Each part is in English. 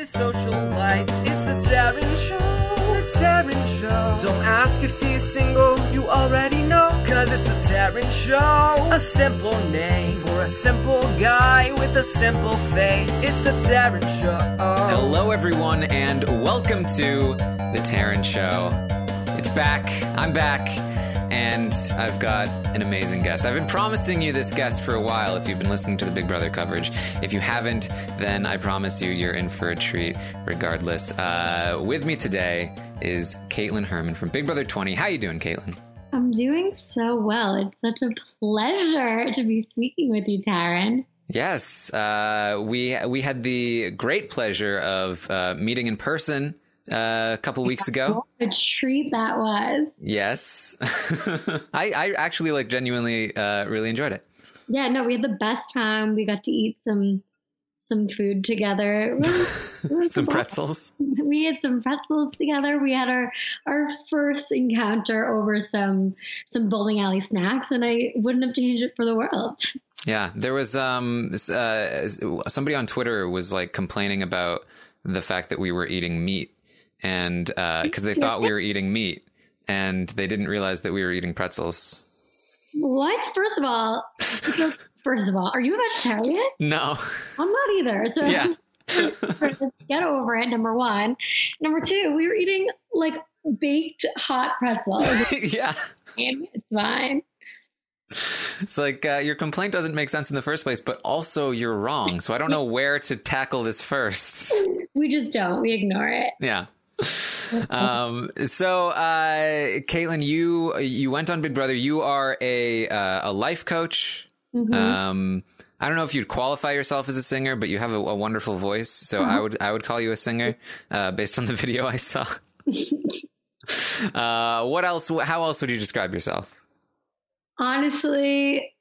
his social life. It's the Taran Show. The Taran Show. Don't ask if he's single, you already know. Cause it's the Taran Show. A simple name for a simple guy with a simple face. It's the Taran Show. Hello, everyone, and welcome to the Taran Show. It's back. I'm back, and I've got an amazing guest. I've been promising you this guest for a while if you've been listening to the Big Brother coverage. If you haven't, then I promise you, you're in for a treat regardless. Uh, with me today is Kaitlyn Herman from Big Brother 20. How are you doing, Kaitlyn? I'm doing so well. It's such a pleasure to be speaking with you, Taran. Yes, uh, we we had the great pleasure of uh, meeting in person uh, a couple weeks ago. What a treat that was. Yes, I, I actually like genuinely uh, really enjoyed it. Yeah, no, we had the best time. We got to eat some some food together. Some pretzels. We had some pretzels together. We had our our first encounter over some some bowling alley snacks, and I wouldn't have changed it for the world. Yeah, there was um uh, somebody on Twitter was like complaining about the fact that we were eating meat, and because they thought we were eating meat, and they didn't realize that we were eating pretzels. What? First of all, first of all, are you a vegetarian? No, I'm not either. So Yeah. get over it. Number one. Number two, we were eating like baked hot pretzels. yeah. it's fine. It's like uh, your complaint doesn't make sense in the first place, but also you're wrong. So I don't know where to tackle this first. We just don't. We ignore it. Yeah. Um, so, uh, Kaitlyn, you you went on Big Brother. You are a uh, a life coach. Um, I don't know if you'd qualify yourself as a singer, but you have a, a wonderful voice. So I would I would call you a singer uh, based on the video I saw. uh, what else? How else would you describe yourself? Honestly,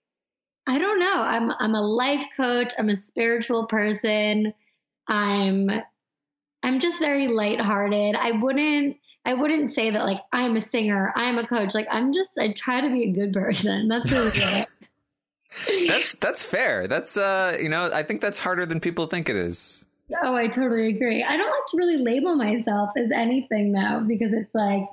I don't know. I'm I'm a life coach. I'm a spiritual person. I'm I'm just very lighthearted. I wouldn't I wouldn't say that like I'm a singer, I'm a coach. Like I'm just I try to be a good person. That's really it. That's that's fair. That's uh, you know, I think that's harder than people think it is. Oh, I totally agree. I don't like to really label myself as anything though, because it's like,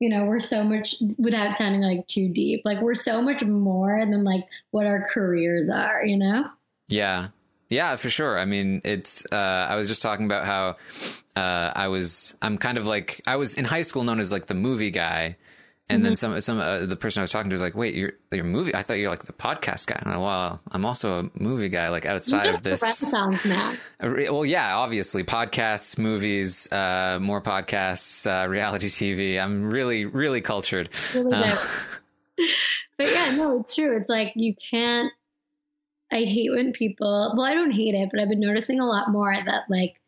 you know, we're so much without sounding like too deep. Like we're so much more than like what our careers are, you know? Yeah. Yeah, for sure. I mean, it's, uh, I was just talking about how, uh, I was, I'm kind of like, I was in high school known as like the movie guy. And then some, some, uh, the person I was talking to was like, wait, you're, you're movie. I thought you're like the podcast guy. And I'm like, well, I'm also a movie guy, like outside of this. Man. Uh, Well, yeah, obviously podcasts, movies, uh, more podcasts, uh, reality TV. I'm really, really cultured. Really Uh, but yeah, no, it's true. It's like you can't. I hate when people. Well, I don't hate it, but I've been noticing a lot more that like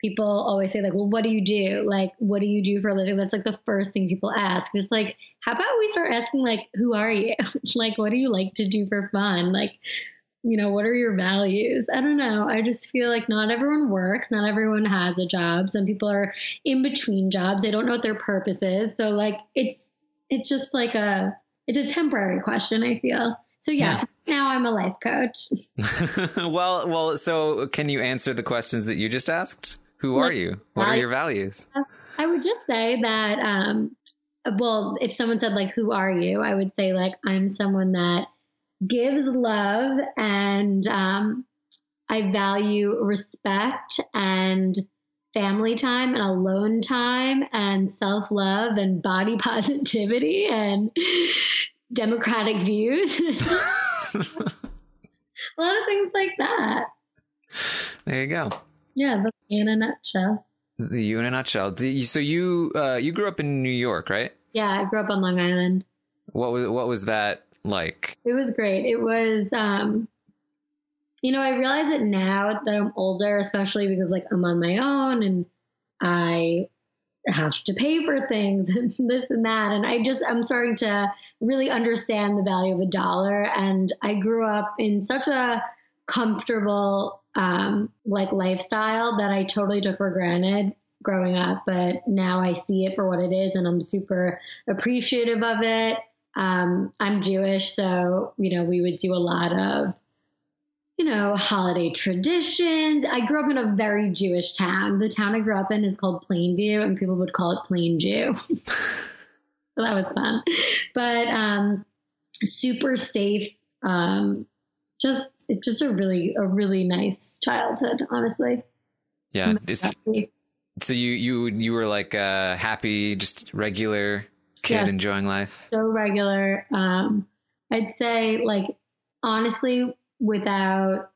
people always say like, "Well, what do you do? Like, what do you do for a living?" That's like the first thing people ask. It's like, how about we start asking like, "Who are you? like, what do you like to do for fun? Like." You know, what are your values? I don't know. I just feel like not everyone works. Not everyone has a job. Some people are in between jobs. They don't know what their purpose is. So like it's it's just like a it's a temporary question i feel so Yeah. yes now i'm a life coach well, well, so can you answer the questions that you just asked? Who are you? What are your values? i would just say that um well if someone said like who are you i would say like i'm someone that gives love and um i value respect and family time and alone time and self-love and body positivity and democratic views a lot of things like that There you go. Yeah, that's in a nutshell. You in a nutshell. You, so you uh, you grew up in New York, right? Yeah, I grew up on Long Island. What was what was that like? It was great. It was, um, you know, I realize it now that I'm older, especially because like I'm on my own and I have to pay for things and this and that. And I just, I'm starting to really understand the value of a dollar. And I grew up in such a comfortable, um, like lifestyle that I totally took for granted growing up. But now I see it for what it is and I'm super appreciative of it. Um, I'm Jewish, so, you know, we would do a lot of you know, holiday traditions. I grew up in a very Jewish town. The town I grew up in is called Plainview, and people would call it Plain Jew. so that was fun. But um, super safe. Um, just it's just a really a really nice childhood, honestly. Yeah. so you you you were like a happy, just regular kid yeah. enjoying life. So regular. Um, I'd say like honestly, without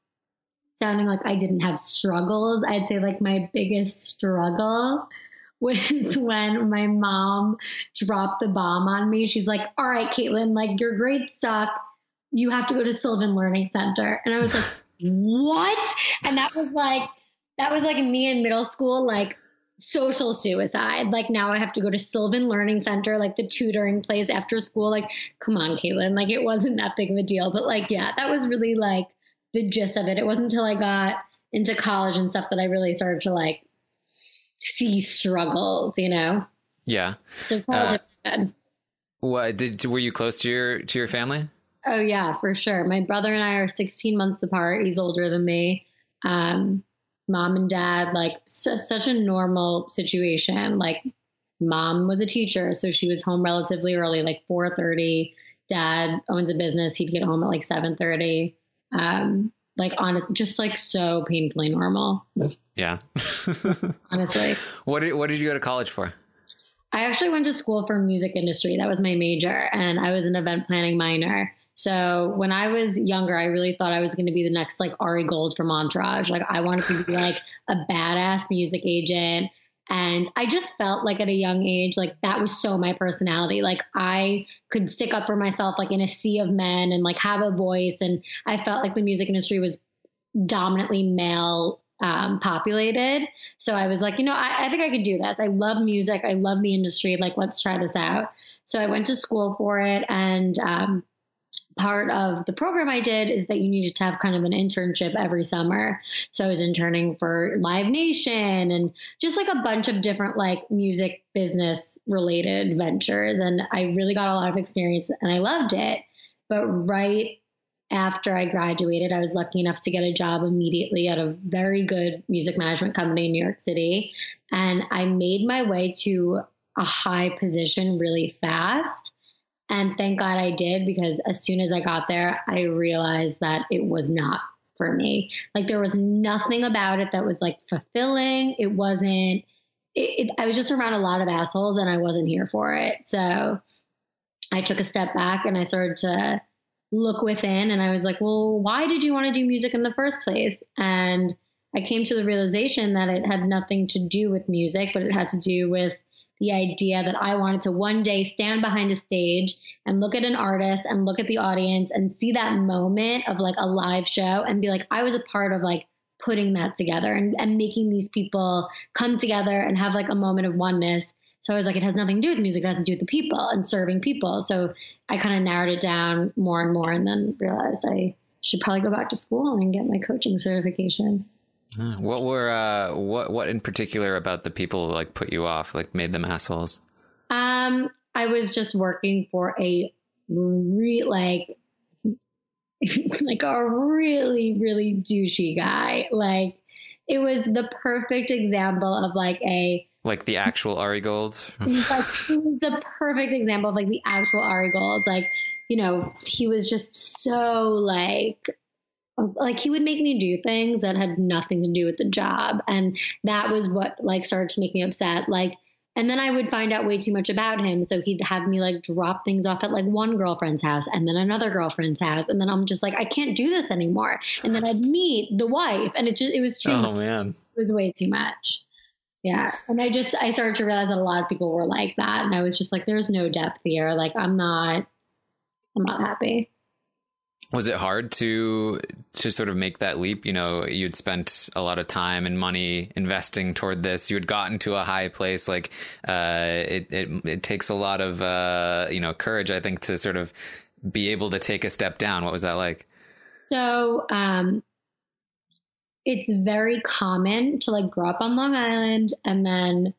sounding like I didn't have struggles, I'd say like my biggest struggle was when my mom dropped the bomb on me. She's like, All right, Kaitlyn, like your grades suck. You have to go to Sylvan Learning Center. And I was like, What? And that was like, that was like me in middle school, like social suicide. Like now I have to go to Sylvan Learning Center, like the tutoring place after school. Like, come on, Kaitlyn. Like it wasn't that big of a deal. But like, yeah, that was really like the gist of it. It wasn't until I got into college and stuff that I really started to like see struggles, you know? Yeah. So college uh, what did were you close to your to your family? Oh yeah, for sure. My brother and I are 16 months apart. He's older than me. Um, mom and dad, like su- such a normal situation. Like mom was a teacher, so she was home relatively early, like 4:30. Dad owns a business; he'd get home at like 7:30. Um, like honest, just like so painfully normal. Yeah, honestly. What did What did you go to college for? I actually went to school for music industry. That was my major, and I was an event planning minor. So when I was younger, I really thought I was going to be the next like Ari Gold from Entourage. Like I wanted to be like a badass music agent. And I just felt like at a young age, like that was so my personality. Like I could stick up for myself, like in a sea of men and like have a voice. And I felt like the music industry was dominantly male um, populated. So I was like, you know, I, I think I could do this. I love music. I love the industry. Like, let's try this out. So I went to school for it and, um, part of the program I did is that you needed to have kind of an internship every summer. So I was interning for Live Nation and just like a bunch of different like music business related ventures. And I really got a lot of experience and I loved it. But right after I graduated, I was lucky enough to get a job immediately at a very good music management company in New York City. And I made my way to a high position really fast. And thank God I did because as soon as I got there, I realized that it was not for me. Like there was nothing about it that was like fulfilling. It wasn't, it, it, I was just around a lot of assholes and I wasn't here for it. So I took a step back and I started to look within and I was like, well, why did you want to do music in the first place? And I came to the realization that it had nothing to do with music, but it had to do with the idea that I wanted to one day stand behind a stage and look at an artist and look at the audience and see that moment of like a live show and be like, I was a part of like putting that together and, and making these people come together and have like a moment of oneness. So I was like, it has nothing to do with music, it has to do with the people and serving people. So I kind of narrowed it down more and more and then realized I should probably go back to school and get my coaching certification. What were uh, what what in particular about the people like put you off, like made them assholes? Um, I was just working for a re like like a really really douchey guy. Like it was the perfect example of like a like the actual Ari Gold. like the perfect example of like the actual Ari Gold. Like you know he was just so like like he would make me do things that had nothing to do with the job and that was what like started to make me upset like and then I would find out way too much about him. So he'd have me like drop things off at like one girlfriend's house and then another girlfriend's house. And then I'm just like, I can't do this anymore. And then I'd meet the wife and it just, it was too Oh much. man. It was way too much. Yeah. And I just, I started to realize that a lot of people were like that. And I was just like, there's no depth here. Like I'm not, I'm not happy was it hard to to sort of make that leap? You know you'd spent a lot of time and money investing toward this. You had gotten to a high place. Like uh, it, it it takes a lot of uh, you know courage i think to sort of be able to take a step down. What was that like? So um it's very common to like grow up on long island and then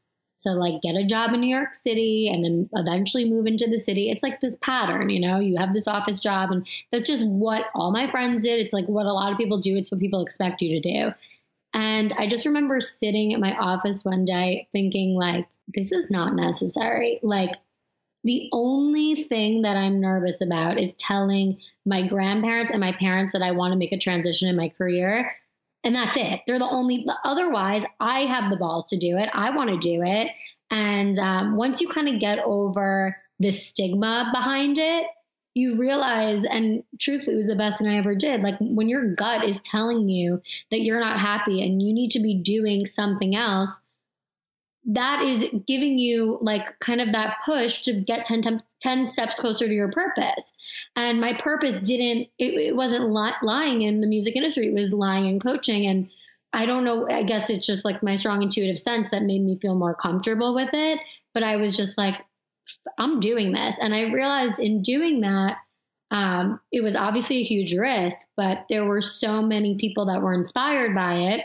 to like get a job in New York City and then eventually move into the city. It's like this pattern, you know, you have this office job and that's just what all my friends did. It's like what a lot of people do. It's what people expect you to do. And I just remember sitting at my office one day thinking like, this is not necessary. Like the only thing that I'm nervous about is telling my grandparents and my parents that I want to make a transition in my career. And that's it. They're the only, otherwise, I have the balls to do it. I want to do it. And um, once you kind of get over the stigma behind it, you realize, and truthfully, it was the best thing I ever did. Like when your gut is telling you that you're not happy and you need to be doing something else, that is giving you like kind of that push to get 10, 10 steps closer to your purpose. And my purpose didn't, it, it wasn't li- lying in the music industry, it was lying in coaching. And I don't know, I guess it's just like my strong intuitive sense that made me feel more comfortable with it. But I was just like, I'm doing this. And I realized in doing that, um, it was obviously a huge risk, but there were so many people that were inspired by it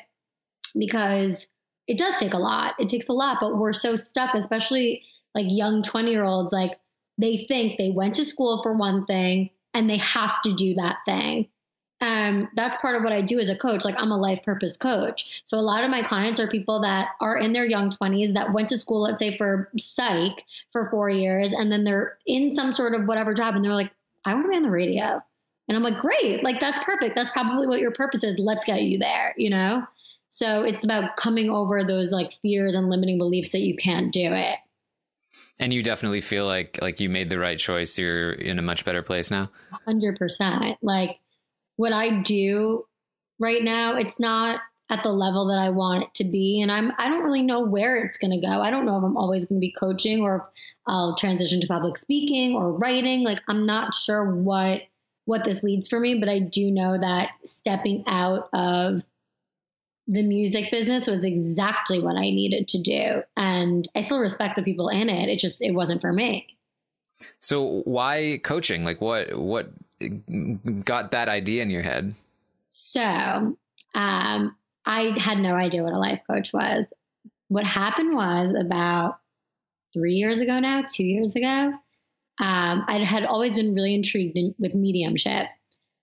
because it does take a lot. It takes a lot, but we're so stuck, especially like young 20 year olds, like they think they went to school for one thing and they have to do that thing. Um, that's part of what I do as a coach. Like I'm a life purpose coach. So a lot of my clients are people that are in their young 20s that went to school, let's say for psych for four years, and then they're in some sort of whatever job and they're like, I want to be on the radio. And I'm like, great, like that's perfect. That's probably what your purpose is. Let's get you there, you know? So it's about coming over those like fears and limiting beliefs that you can't do it. And you definitely feel like like you made the right choice. You're in a much better place now. Hundred percent. Like what I do right now, it's not at the level that I want it to be, and I'm I don't really know where it's going to go. I don't know if I'm always going to be coaching or if I'll transition to public speaking or writing. Like I'm not sure what what this leads for me, but I do know that stepping out of the music business was exactly what I needed to do. And I still respect the people in it. It just it wasn't for me. So why coaching? Like what what got that idea in your head? So, um I had no idea what a life coach was. What happened was about 3 years ago now, 2 years ago, um I had always been really intrigued in, with mediumship.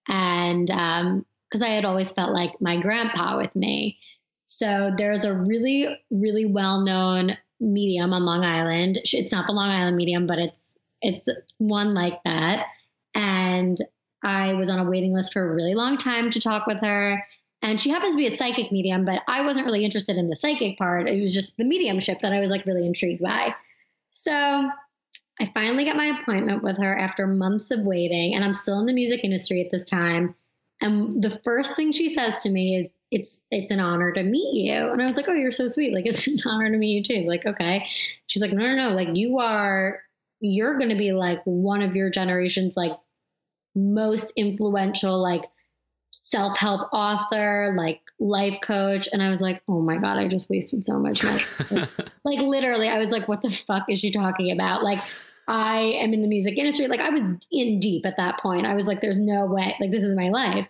And um because I had always felt like my grandpa with me. So there's a really, really well known medium on Long Island. It's not the Long Island medium, but it's it's one like that. And I was on a waiting list for a really long time to talk with her. And she happens to be a psychic medium, but I wasn't really interested in the psychic part. It was just the mediumship that I was like really intrigued by. So I finally got my appointment with her after months of waiting, and I'm still in the music industry at this time. And the first thing she says to me is, it's it's an honor to meet you. And I was like, oh, you're so sweet. Like it's an honor to meet you too. Like, okay. She's like, no, no, no. Like you are, you're going to be like one of your generation's like most influential, like self help author, like life coach. And I was like, oh my God, I just wasted so much money. like literally, I was like, what the fuck is she talking about? Like, I am in the music industry. Like I was in deep at that point. I was like, there's no way, like this is my life.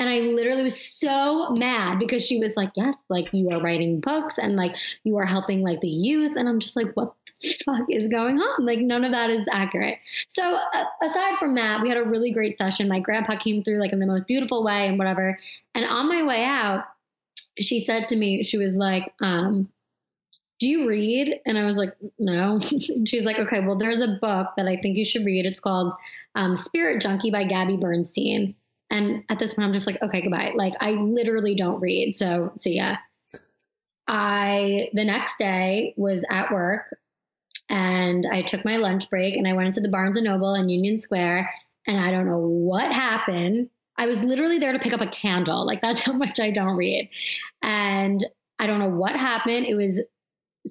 And I literally was so mad because she was like, yes, like you are writing books and like you are helping like the youth. And I'm just like, what the fuck is going on? Like none of that is accurate. So uh, aside from that, we had a really great session. My grandpa came through like in the most beautiful way and whatever. And on my way out, she said to me, she was like, um, do you read? And I was like, no. She's like, okay, well, there's a book that I think you should read. It's called um, Spirit Junkie by Gabby Bernstein. And at this point, I'm just like, okay, goodbye. Like, I literally don't read. So, see ya. I, the next day, was at work and I took my lunch break and I went into the Barnes and Noble in Union Square. And I don't know what happened. I was literally there to pick up a candle. Like, that's how much I don't read. And I don't know what happened. It was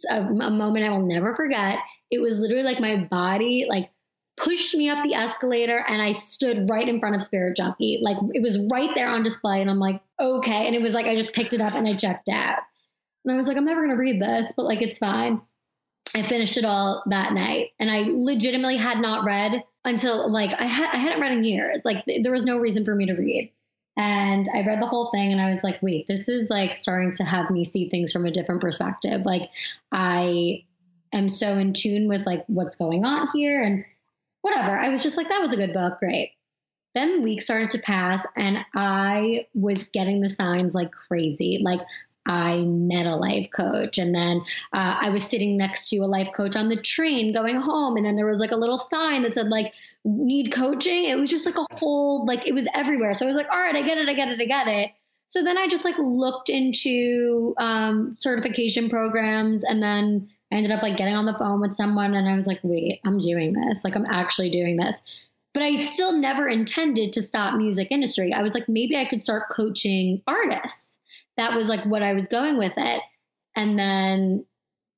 a, a moment I will never forget. It was literally like my body, like, pushed me up the escalator and I stood right in front of Spirit Junkie. Like it was right there on display. And I'm like, okay. And it was like, I just picked it up and I checked out. And I was like, I'm never to read this, but like, it's fine. I finished it all that night. And I legitimately had not read until like, I, had, I hadn't read in years. Like th- there was no reason for me to read. And I read the whole thing and I was like, wait, this is like starting to have me see things from a different perspective. Like I am so in tune with like what's going on here and whatever. I was just like, that was a good book. Great. Then weeks started to pass and I was getting the signs like crazy. Like I met a life coach and then uh, I was sitting next to a life coach on the train going home. And then there was like a little sign that said like, need coaching. It was just like a whole, like it was everywhere. So I was like, all right, I get it. I get it. I get it. So then I just like looked into um, certification programs and then I ended up like getting on the phone with someone and I was like, wait, I'm doing this. Like I'm actually doing this. But I still never intended to stop music industry. I was like, maybe I could start coaching artists. That was like what I was going with it. And then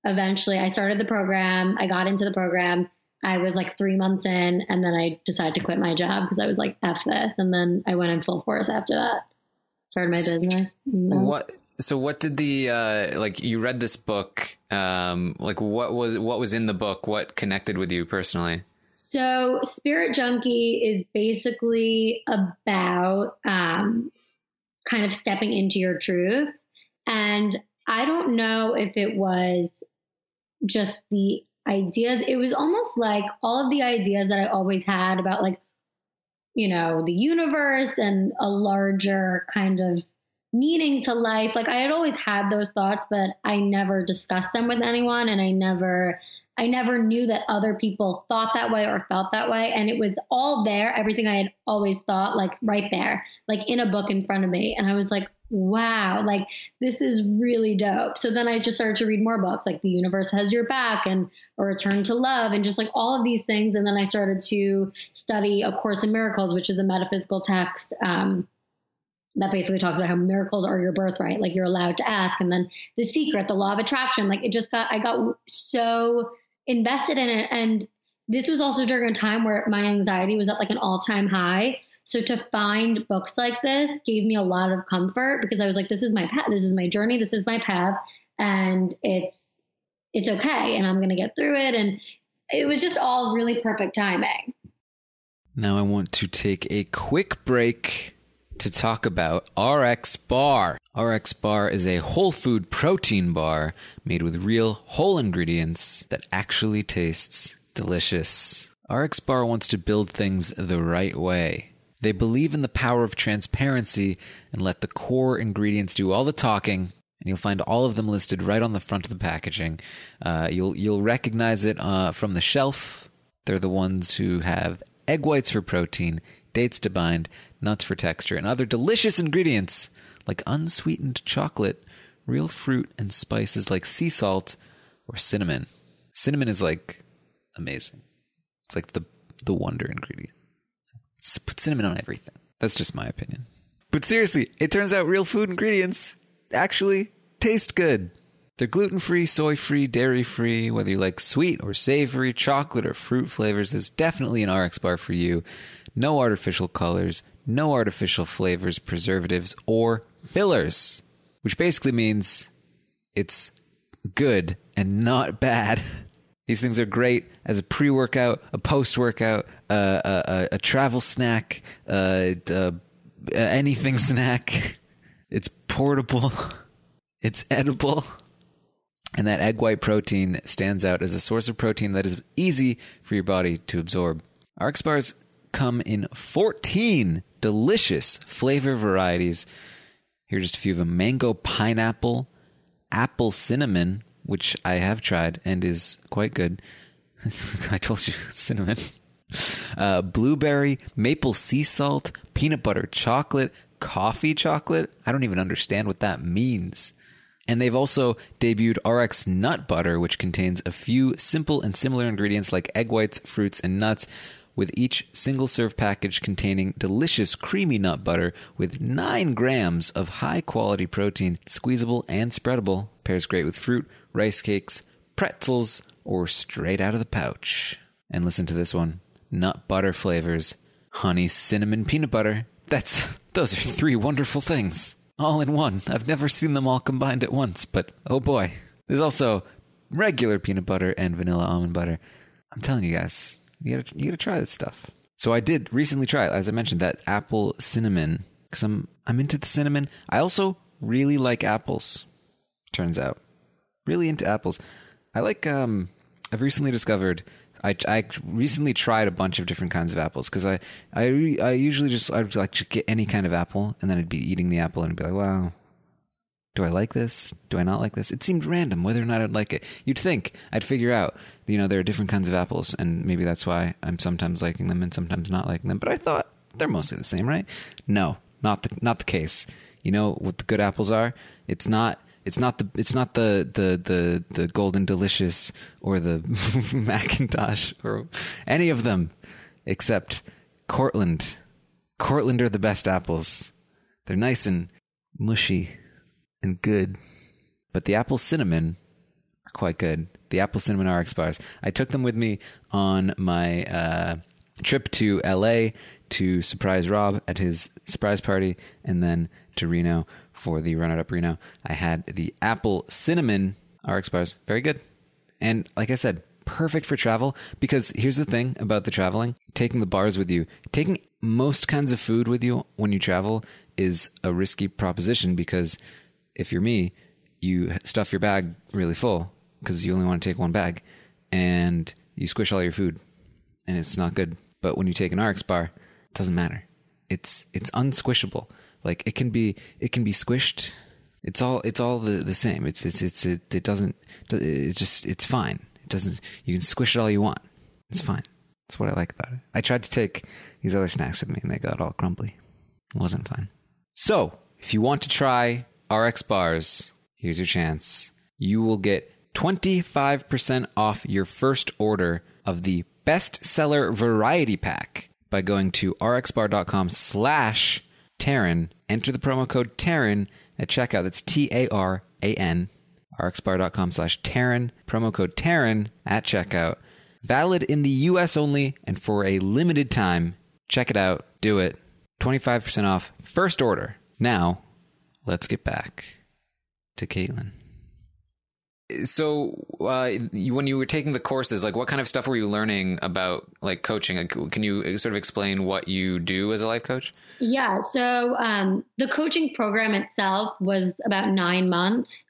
eventually I started the program. I got into the program. I was like three months in, and then I decided to quit my job because I was like, F this. And then I went in full force after that. Started my business. Mm-hmm. What so what did the uh like you read this book um like what was what was in the book what connected with you personally so spirit junkie is basically about um kind of stepping into your truth and i don't know if it was just the ideas it was almost like all of the ideas that i always had about like you know the universe and a larger kind of meaning to life. Like I had always had those thoughts, but I never discussed them with anyone and I never I never knew that other people thought that way or felt that way. And it was all there, everything I had always thought, like right there, like in a book in front of me. And I was like, wow, like this is really dope. So then I just started to read more books, like The Universe Has Your Back and A Return to Love, and just like all of these things. And then I started to study A Course in Miracles, which is a metaphysical text. Um, that basically talks about how miracles are your birthright, like you're allowed to ask. And then the secret, the law of attraction, like it just got, I got so invested in it. And this was also during a time where my anxiety was at like an all time high. So to find books like this gave me a lot of comfort because I was like, this is my path, this is my journey, this is my path, and it's it's okay, and I'm gonna get through it. And it was just all really perfect timing. Now I want to take a quick break to talk about RX Bar. RX Bar is a whole food protein bar made with real whole ingredients that actually tastes delicious. RX Bar wants to build things the right way. They believe in the power of transparency and let the core ingredients do all the talking. And you'll find all of them listed right on the front of the packaging. Uh, you'll you'll recognize it uh, from the shelf. They're the ones who have egg whites for protein, dates to bind, nuts for texture, and other delicious ingredients like unsweetened chocolate, real fruit, and spices like sea salt or cinnamon. Cinnamon is like amazing. It's like the the wonder ingredient. Put cinnamon on everything. That's just my opinion. But seriously, it turns out real food ingredients actually taste good. They're gluten free, soy free, dairy free. Whether you like sweet or savory, chocolate or fruit flavors, there's definitely an RX bar for you. No artificial colors, no artificial flavors, preservatives, or fillers, which basically means it's good and not bad. These things are great as a pre workout, a post workout, a, a, travel snack, uh, uh, anything snack. It's portable, it's edible. And that egg white protein stands out as a source of protein that is easy for your body to absorb. RX bars come in 14 delicious flavor varieties. Here are just a few of them mango pineapple, apple cinnamon, which I have tried and is quite good. I told you, cinnamon. Uh, blueberry, maple sea salt, peanut butter chocolate, coffee chocolate. I don't even understand what that means. And they've also debuted RX Nut Butter, which contains a few simple and similar ingredients like egg whites, fruits, and nuts, with each single serve package containing delicious creamy nut butter with 9 grams of high quality protein, squeezable and spreadable. Pairs great with fruit, rice cakes, pretzels, or straight out of the pouch. And listen to this one nut butter flavors, honey, cinnamon, peanut butter. That's, those are three wonderful things all in one. I've never seen them all combined at once, but oh boy. There's also regular peanut butter and vanilla almond butter. I'm telling you guys, you gotta, you gotta try this stuff. So I did recently try, as I mentioned, that apple cinnamon because I'm I'm into the cinnamon. I also really like apples. Turns out, really into apples. I like um I've recently discovered. I, I recently tried a bunch of different kinds of apples because I I, I usually just I'd like to get any kind of apple and then I'd be eating the apple and be like wow do I like this? Do I not like this? It seemed random whether or not I'd like it. You'd think. I'd figure out you know there are different kinds of apples and maybe that's why I'm sometimes liking them and sometimes not liking them but I thought they're mostly the same right? No not the not the case. You know what the good apples are? It's not it's not the it's not the the the the golden delicious or the McIntosh or any of them except Cortland. Cortland are the best apples. They're nice and mushy and good. But the apple cinnamon are quite good. The apple cinnamon RX bars. I took them with me on my uh, trip to LA to surprise Rob at his surprise party and then to Reno for the Run It Up Reno. I had the apple cinnamon RX bars. Very good. And like I said, perfect for travel because here's the thing about the traveling taking the bars with you, taking most kinds of food with you when you travel is a risky proposition because if you're me, you stuff your bag really full because you only want to take one bag and you squish all your food and it's not good. But when you take an RX bar, it doesn't matter. It's it's unsquishable. Like it can be it can be squished. It's all it's all the, the same. It's it's it's it, it doesn't it just it's fine. It doesn't you can squish it all you want. It's fine. That's what I like about it. I tried to take these other snacks with me and they got all crumbly. It wasn't fun. So, if you want to try RX bars, here's your chance. You will get 25% off your first order of the bestseller variety pack by going to rxbar.com slash Taran. Enter the promo code Taran at checkout. That's T A R A N. rxbar.com slash Taran. Promo code Taran at checkout. Valid in the US only and for a limited time. Check it out. Do it. 25% off first order. Now, let's get back to Kaitlyn. So, uh, when you were taking the courses, like what kind of stuff were you learning about like coaching? Like, can you sort of explain what you do as a life coach? Yeah. So um, the coaching program itself was about nine months.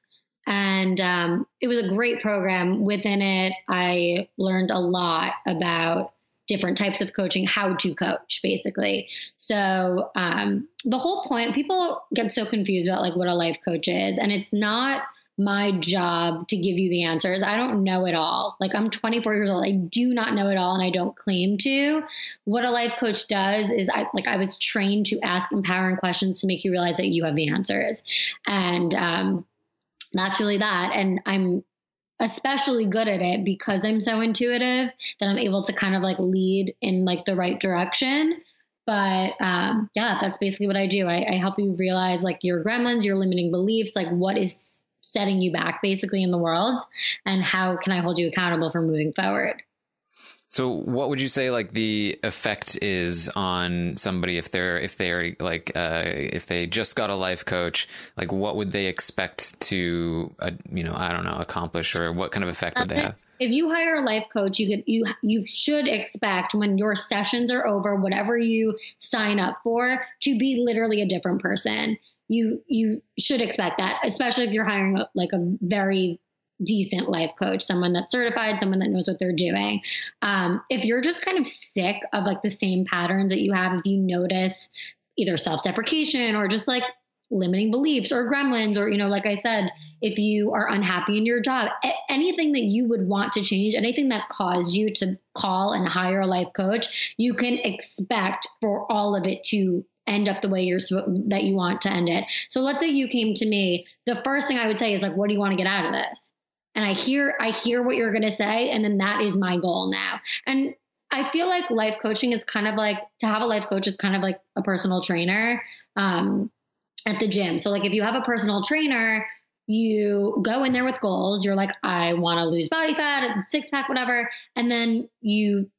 And um, it was a great program. Within it, I learned a lot about different types of coaching, how to coach, basically. So um, the whole point, people get so confused about like what a life coach is, and it's not my job to give you the answers. I don't know it all. Like I'm 24 years old. I do not know it all and I don't claim to. What a life coach does is I like I was trained to ask empowering questions to make you realize that you have the answers. And um that's really that. And I'm especially good at it because I'm so intuitive that I'm able to kind of like lead in like the right direction. But um, yeah, that's basically what I do. I, I help you realize like your gremlins, your limiting beliefs, like what is setting you back basically in the world and how can I hold you accountable for moving forward? So what would you say like the effect is on somebody if they're if they're like uh, if they just got a life coach like what would they expect to uh, you know I don't know accomplish or what kind of effect would they have? If you hire a life coach, you could you you should expect when your sessions are over, whatever you sign up for, to be literally a different person you you should expect that, especially if you're hiring a, like a very decent life coach, someone that's certified, someone that knows what they're doing. Um, if you're just kind of sick of like the same patterns that you have, if you notice either self-deprecation or just like limiting beliefs or gremlins or you know like i said if you are unhappy in your job anything that you would want to change anything that caused you to call and hire a life coach you can expect for all of it to end up the way you're that you want to end it. So let's say you came to me, the first thing I would say is like, what do you want to get out of this? And I hear I hear what you're going to say and then that is my goal now. And I feel like life coaching is kind of like to have a life coach is kind of like a personal trainer um, at the gym. So like if you have a personal trainer, you go in there with goals. You're like, I want to lose body fat, six pack, whatever, and then you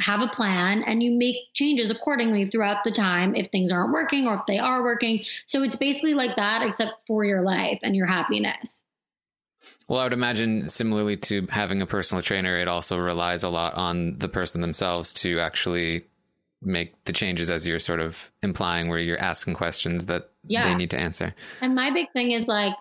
have a plan and you make changes accordingly throughout the time if things aren't working or if they are working. So it's basically like that, except for your life and your happiness. Well, I would imagine similarly to having a personal trainer, it also relies a lot on the person themselves to actually make the changes as you're sort of implying where you're asking questions that yeah. they need to answer. And my big thing is like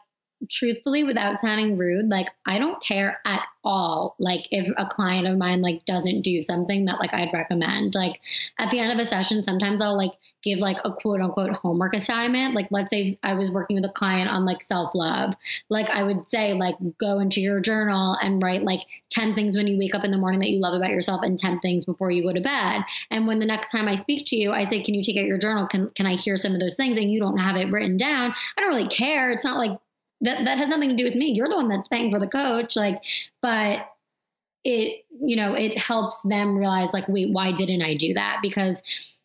truthfully, without sounding rude, like I don't care at all. Like if a client of mine like doesn't do something that like I'd recommend. Like at the end of a session, sometimes I'll like give like a quote unquote homework assignment. Like let's say I was working with a client on like self love. Like I would say like go into your journal and write like 10 things when you wake up in the morning that you love about yourself and 10 things before you go to bed. And when the next time I speak to you, I say, can you take out your journal? Can, can I hear some of those things? And you don't have it written down. I don't really care. It's not like that that has nothing to do with me. You're the one that's paying for the coach. Like, but it, you know, it helps them realize like, wait, why didn't I do that? Because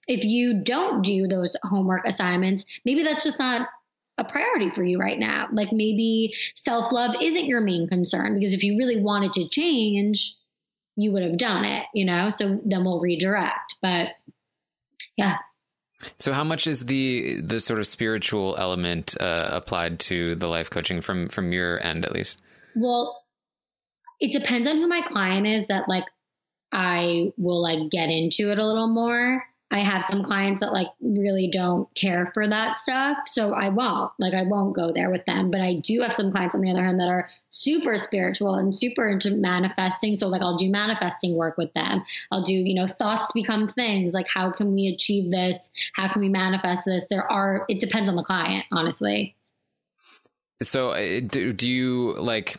if you don't do those homework assignments, maybe that's just not a priority for you right now. Like maybe self love isn't your main concern because if you really wanted to change, you would have done it, you know? So then we'll redirect. But yeah, so, how much is the the sort of spiritual element uh, applied to the life coaching from from your end, at least? Well, it depends on who my client is. That like I will like get into it a little more. I have some clients that like really don't care for that stuff. So I won't, like, I won't go there with them. But I do have some clients on the other hand that are super spiritual and super into manifesting. So, like, I'll do manifesting work with them. I'll do, you know, thoughts become things. Like, how can we achieve this? How can we manifest this? There are, it depends on the client, honestly. So, eh, do, do you like,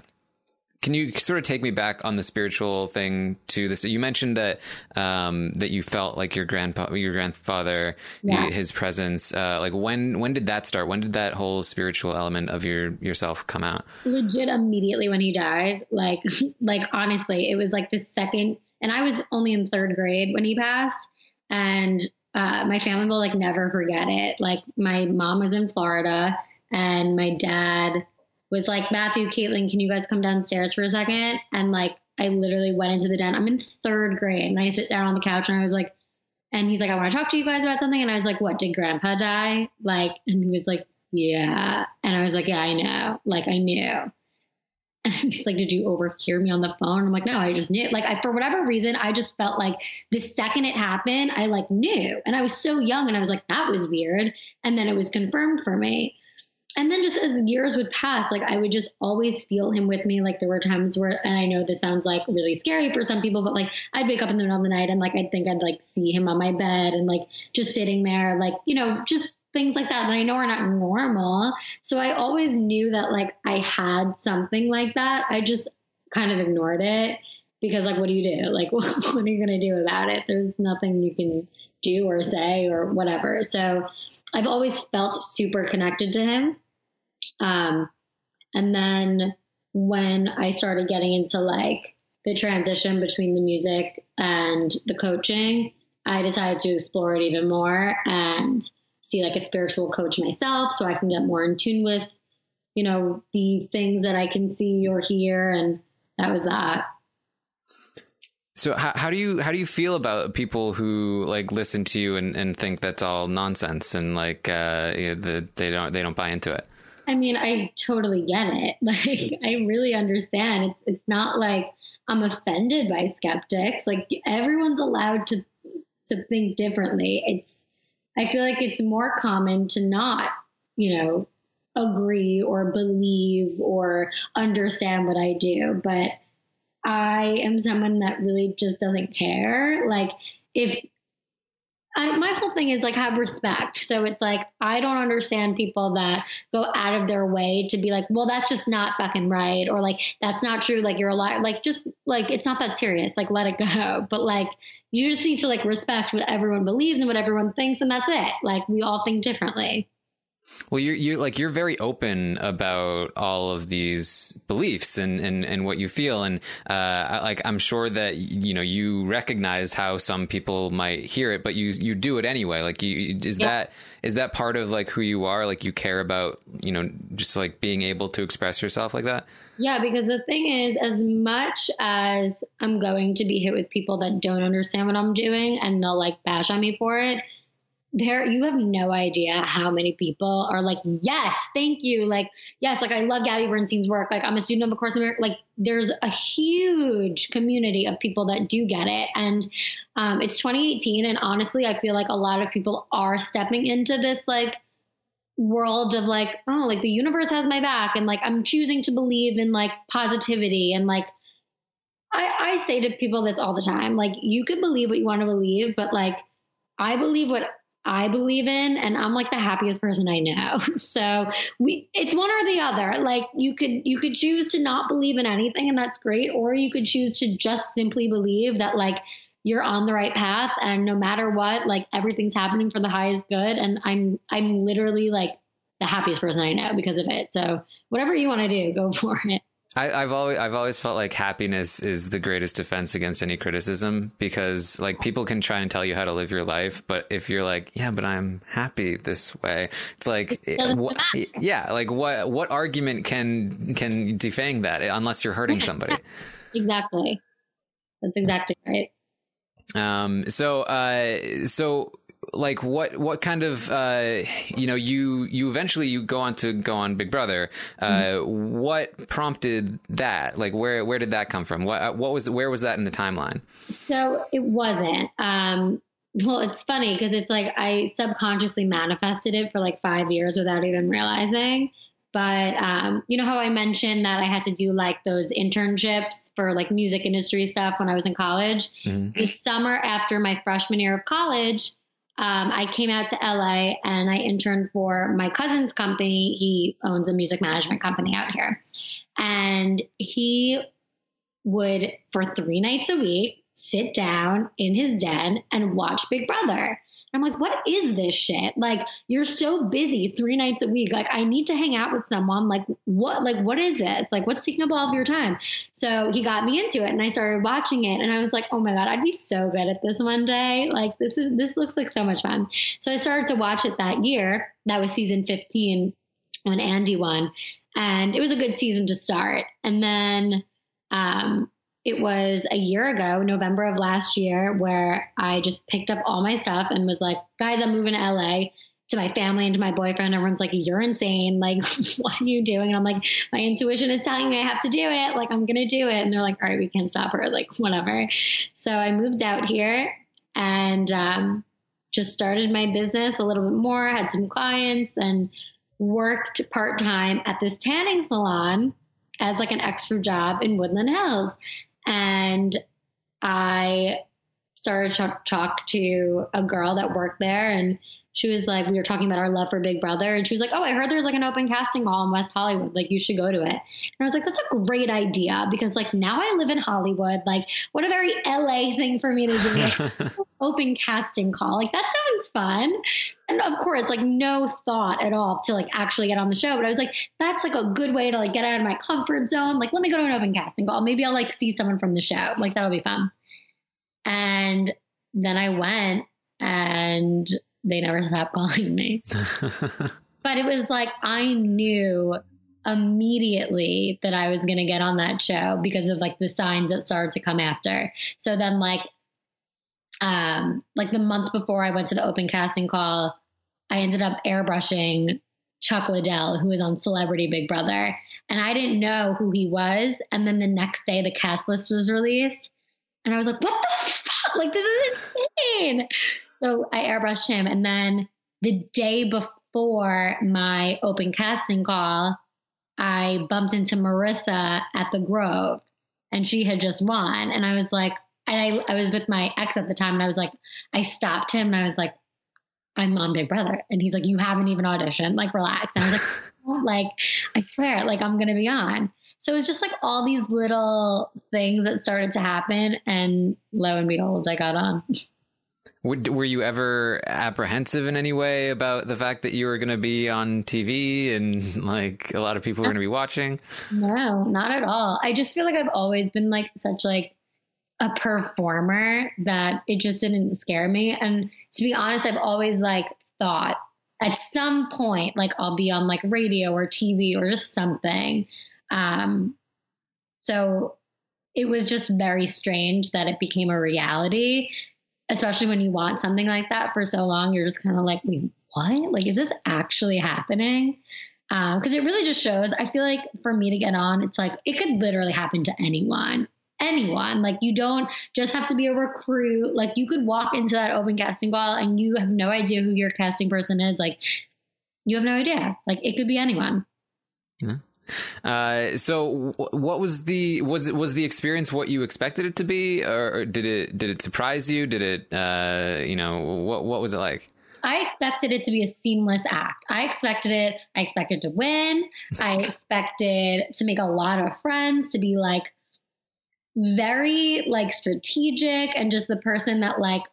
can you sort of take me back on the spiritual thing to this? You mentioned that um, that you felt like your grandpa, your grandfather, yeah. his presence. Uh, like when when did that start? When did that whole spiritual element of your yourself come out? Legit, immediately when he died. Like like honestly, it was like the second, and I was only in third grade when he passed, and uh, my family will like never forget it. Like my mom was in Florida, and my dad was like, Matthew, Kaitlyn, can you guys come downstairs for a second? And like, I literally went into the den. I'm in third grade and I sit down on the couch and I was like, and he's like, I want to talk to you guys about something. And I was like, what, did grandpa die? Like, and he was like, yeah. And I was like, yeah, I know. Like, I knew. And he's like, Did you overhear me on the phone? I'm like, No, I just knew. Like, I, for whatever reason, I just felt like the second it happened, I like knew. And I was so young and I was like, That was weird. And then it was confirmed for me and then just as years would pass, like I would just always feel him with me. Like there were times where, and I know this sounds like really scary for some people, but like I'd wake up in the middle of the night and like I'd think I'd like see him on my bed and like just sitting there, like, you know, just things like that that I know are not normal. So I always knew that like I had something like that. I just kind of ignored it because like, what do you do? Like, what are you going to do about it? There's nothing you can do or say or whatever. So I've always felt super connected to him. Um, and then when I started getting into like the transition between the music and the coaching, I decided to explore it even more and see like a spiritual coach myself so I can get more in tune with, you know, the things that I can see or hear. And that was that. So how, how do you how do you feel about people who like listen to you and, and think that's all nonsense and like uh, you know, the, they don't they don't buy into it? I mean, I totally get it. Like, I really understand. It's, it's not like I'm offended by skeptics. Like, everyone's allowed to to think differently. It's I feel like it's more common to not, you know, agree or believe or understand what I do, but I am someone that really just doesn't care. Like if I, my whole thing is like have respect. So it's like I don't understand people that go out of their way to be like, well, that's just not fucking right, or like that's not true. Like you're a liar. Like just like it's not that serious. Like let it go. But like you just need to like respect what everyone believes and what everyone thinks, and that's it. Like we all think differently. Well, you're you're like you're very open about all of these beliefs and and, and what you feel, and uh, like I'm sure that you know you recognize how some people might hear it, but you you do it anyway. Like, you is yeah. that is that part of like who you are? Like, you care about you know just like being able to express yourself like that. Yeah, because the thing is, as much as I'm going to be hit with people that don't understand what I'm doing and they'll like bash on me for it, there you have no idea how many people are like yes thank you. Like yes like i love gabby bernstein's work. Like i'm a student of a course in like there's a huge community of people that do get it. And um, it's 2018 and honestly i feel like a lot of people are stepping into this like world of like, oh, like the universe has my back and like I'm choosing to believe in like positivity and like I, I say to people this all the time, like you can believe what you want to believe, but like I believe what I believe in and I'm like the happiest person I know. So we it's one or the other. Like you could you could choose to not believe in anything and that's great or you could choose to just simply believe that like you're on the right path and no matter what like everything's happening for the highest good and i'm i'm literally like the happiest person i know because of it so whatever you want to do go for it I, have always I've always felt like happiness is the greatest defense against any criticism because like people can try and tell you how to live your life, but if you're like, yeah, but I'm happy this way, it's like, it, yeah, like what what argument can can defang that unless you're hurting somebody? exactly, that's exactly right. Um, so, uh, so like what what kind of uh, you know you you eventually you go on to go on Big Brother. Uh, mm-hmm. What prompted that? Like where where did that come from? What what was where was that in the timeline? So it wasn't. Um, well, it's funny because it's like I subconsciously manifested it for like five years without even realizing. But um, you know how I mentioned that I had to do like those internships for like music industry stuff when I was in college? Mm-hmm. The summer after my freshman year of college, um, I came out to LA and I interned for my cousin's company. He owns a music management company out here. And he would, for three nights a week, sit down in his den and watch Big Brother. I'm like, what is this shit? Like, you're so busy three nights a week. Like, I need to hang out with someone. Like, what? Like, what is this? Like, what's taking up all of your time? So he got me into it, and I started watching it, and I was like, oh my god, I'd be so good at this one day. Like, this is this looks like so much fun. So I started to watch it that year. That was season 15 when Andy won, and it was a good season to start. And then um, it was a year ago, November of last year, where I just picked up all my stuff and was like, guys, I'm moving to LA to my family and to my boyfriend. Everyone's like, you're insane. Like, what are you doing? And I'm like, my intuition is telling me I have to do it. Like, I'm going to do it. And they're like, all right, we can't stop her. Like, whatever. So I moved out here and um, just started my business a little bit more, had some clients and worked part time at this tanning salon as like an extra job in Woodland Hills. And I started to talk to a girl that worked there and she was like, we were talking about our love for Big Brother, and she was like, oh, I heard there's like an open casting call in West Hollywood. Like, you should go to it. And I was like, that's a great idea because like now I live in Hollywood. Like, what a very LA thing for me to do. Like, open casting call. Like, that sounds fun. And of course, like no thought at all to like actually get on the show. But I was like, that's like a good way to like get out of my comfort zone. Like, let me go to an open casting call. Maybe I'll like see someone from the show. Like, that'll be fun. And then I went and they never stopped calling me. but it was like I knew immediately that I was going to get on that show because of like the signs that started to come after. So then like um like the month before I went to the open casting call, I ended up airbrushing Chuck Liddell who was on Celebrity Big Brother and I didn't know who he was and then the next day the cast list was released and I was like what the fuck like this is insane. So I airbrushed him. And then the day before my open casting call, I bumped into Marissa at the Grove and she had just won. And I was like, and I, I was with my ex at the time and I was like, I stopped him and I was like, I'm on Big Brother. And he's like, you haven't even auditioned. Like, relax. And I was like, like, I swear, like, I'm to be on. So it was just like all these little things that started to happen. And lo and behold, I got on. Were you ever apprehensive in any way about the fact that you were going to be on TV and like a lot of people were going to be watching? No, not at all. I just feel like I've always been like such like a performer that it just didn't scare me. And to be honest, I've always like thought at some point like I'll be on like radio or TV or just something. Um, so it was just very strange that it became a reality especially when you want something like that for so long, you're just kind of like, wait, what? Like, is this actually happening? Because uh, it really just shows. I feel like for me to get on, it's like it could literally happen to anyone. Anyone. Like, you don't just have to be a recruit. Like, you could walk into that open casting call and you have no idea who your casting person is. Like, you have no idea. Like it could be anyone. Yeah. Uh, so what was the was it was the experience what you expected it to be, or did it did it surprise you? Did it uh, you know what what was it like? I expected it to be a seamless act. I expected it. I expected to win. I expected to make a lot of friends. To be like very like strategic and just the person that like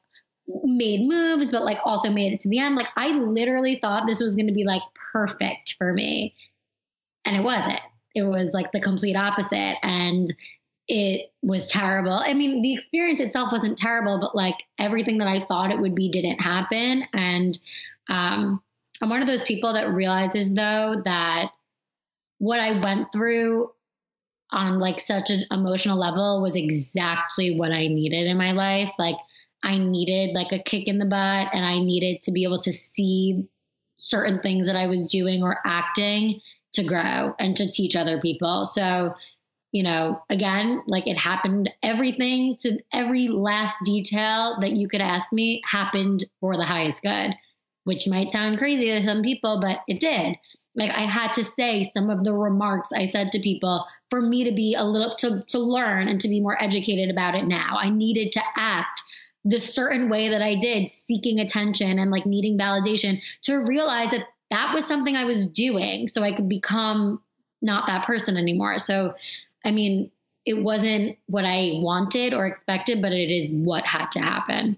made moves, but like also made it to the end. Like I literally thought this was going to be like perfect for me. And it wasn't. It was like the complete opposite. And it was terrible. I mean, the experience itself wasn't terrible, but like everything that I thought it would be didn't happen. And um, I'm one of those people that realizes though that what I went through on like such an emotional level was exactly what I needed in my life. Like I needed like a kick in the butt and I needed to be able to see certain things that I was doing or acting to grow and to teach other people. So, you know, again, like it happened, everything to every last detail that you could ask me happened for the highest good, which might sound crazy to some people, but it did. Like I had to say some of the remarks I said to people for me to be a little to to learn and to be more educated about it now. I needed to act the certain way that I did, seeking attention and like needing validation to realize that that was something I was doing so I could become not that person anymore. So, I mean, it wasn't what I wanted or expected, but it is what had to happen.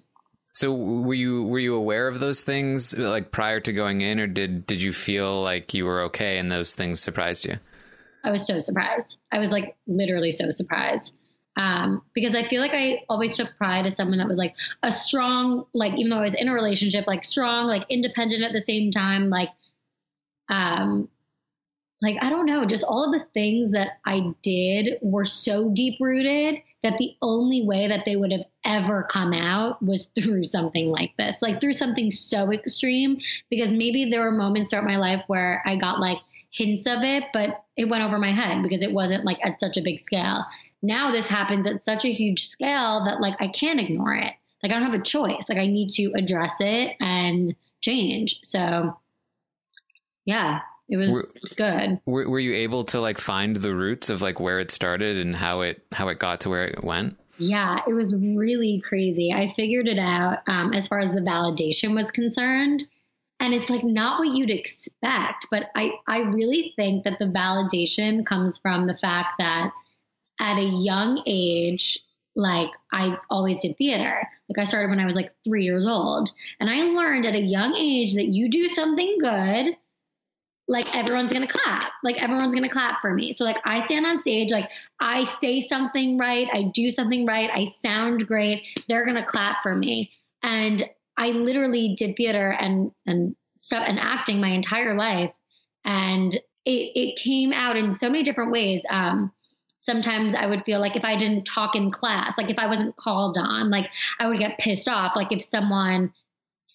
So were you were you aware of those things like prior to going in or did did you feel like you were okay and those things surprised you? I was so surprised. I was like literally so surprised um, because I feel like I always took pride as someone that was like a strong, like even though I was in a relationship, like strong, like independent at the same time, like, um, like I don't know, just all of the things that I did were so deep rooted that the only way that they would have ever come out was through something like this, like through something so extreme. Because maybe there were moments throughout my life where I got like hints of it, but it went over my head because it wasn't like at such a big scale now this happens at such a huge scale that like I can't ignore it. Like I don't have a choice. Like I need to address it and change. So yeah, it was, were, it was good. Were, were you able to like find the roots of like where it started and how it how it got to where it went? Yeah, it was really crazy. I figured it out um, as far as the validation was concerned. And it's like not what you'd expect, but I, I really think that the validation comes from the fact that at a young age, like I always did theater. Like I started when I was like three years old. And I learned at a young age that you do something good, like everyone's gonna clap. Like everyone's gonna clap for me. So like I stand on stage, like I say something right, I do something right, I sound great, they're gonna clap for me. And I literally did theater and and stuff and acting my entire life. And it, it came out in so many different ways. Um, sometimes I would feel like if I didn't talk in class, like if I wasn't called on, like I would get pissed off. Like if someone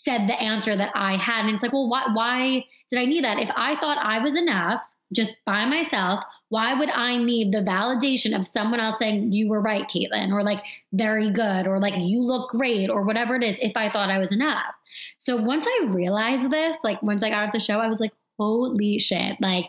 said the answer that I had, and it's like, well, why, why did I need that? If I thought I was enough just by myself, why would I need the validation of someone else saying you were right, Kaitlyn, or like very good, or like you look great, or whatever it is, if I thought I was enough? So once I realized this, like once I got off the show, I was like, holy shit, like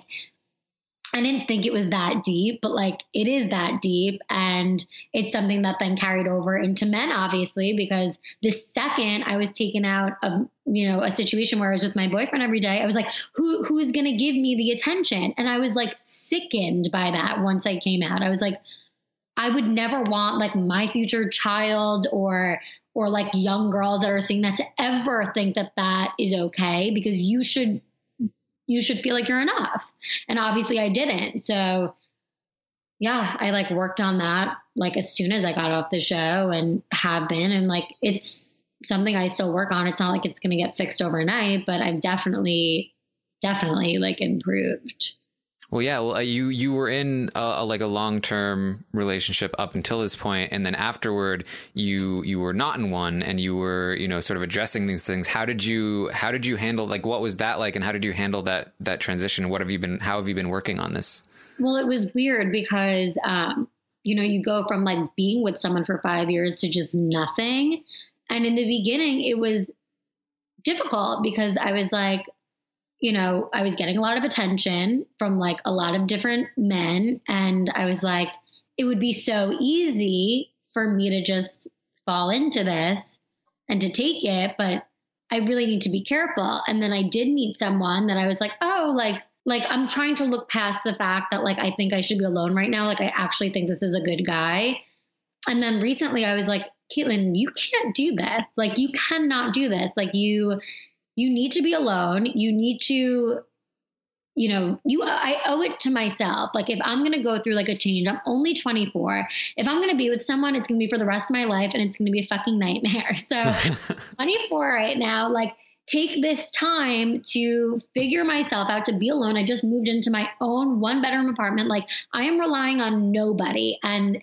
I didn't think it was that deep, but like it is that deep. And it's something that then carried over into men, obviously, because the second I was taken out of, you know, a situation where I was with my boyfriend every day, I was like, who, who's going to give me the attention? And I was like sickened by that once I came out. I was like, I would never want like my future child or, or like young girls that are seeing that to ever think that that is okay because you should you should feel like you're enough. And obviously I didn't. So yeah, I like worked on that like as soon as I got off the show and have been. And like it's something I still work on. It's not like it's going to get fixed overnight, but I've definitely, definitely like improved. Well, yeah. Well, uh, you you were in a, a, like a long term relationship up until this point, and then afterward, you you were not in one, and you were you know sort of addressing these things. How did you how did you handle like what was that like, and how did you handle that that transition? What have you been how have you been working on this? Well, it was weird because um, you know you go from like being with someone for five years to just nothing, and in the beginning, it was difficult because I was like you know, I was getting a lot of attention from like a lot of different men. And I was like, it would be so easy for me to just fall into this and to take it. But I really need to be careful. And then I did meet someone that I was like, oh, like, like I'm trying to look past the fact that like I think I should be alone right now. Like I actually think this is a good guy. And then recently I was like, Kaitlyn, you can't do this. Like you cannot do this. Like you you need to be alone. You need to you know, you I owe it to myself. Like if I'm going to go through like a change, I'm only 24. If I'm going to be with someone, it's going to be for the rest of my life and it's going to be a fucking nightmare. So 24 right now, like take this time to figure myself out to be alone. I just moved into my own one bedroom apartment. Like I am relying on nobody and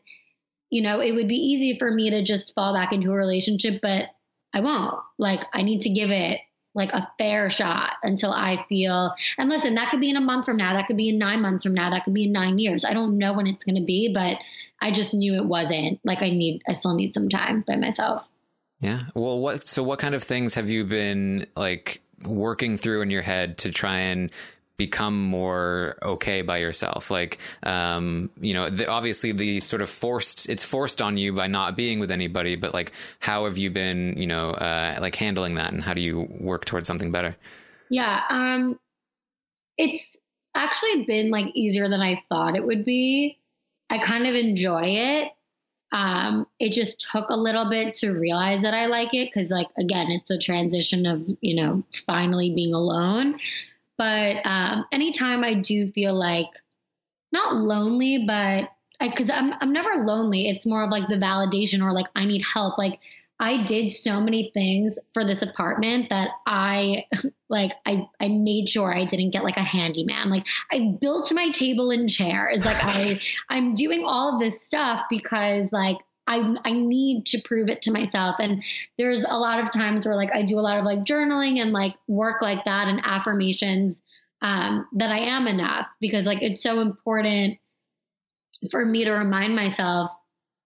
you know, it would be easy for me to just fall back into a relationship, but I won't. Like I need to give it like a fair shot until I feel. And listen, that could be in a month from now. That could be in nine months from now. That could be in nine years. I don't know when it's going to be, but I just knew it wasn't. Like I need, I still need some time by myself. Yeah. Well, what, so what kind of things have you been like working through in your head to try and become more okay by yourself. Like um you know the, obviously the sort of forced it's forced on you by not being with anybody but like how have you been you know uh like handling that and how do you work towards something better? Yeah um it's actually been like easier than i thought it would be. I kind of enjoy it. Um it just took a little bit to realize that i like it because like again it's the transition of you know finally being alone but um, anytime I do feel like not lonely, but because I'm I'm never lonely. It's more of like the validation or like I need help. Like I did so many things for this apartment that I like I I made sure I didn't get like a handyman. Like I built my table and chairs. Like I I'm doing all of this stuff because like I I need to prove it to myself. And there's a lot of times where like I do a lot of like journaling and like work like that and affirmations um, that I am enough because like it's so important for me to remind myself,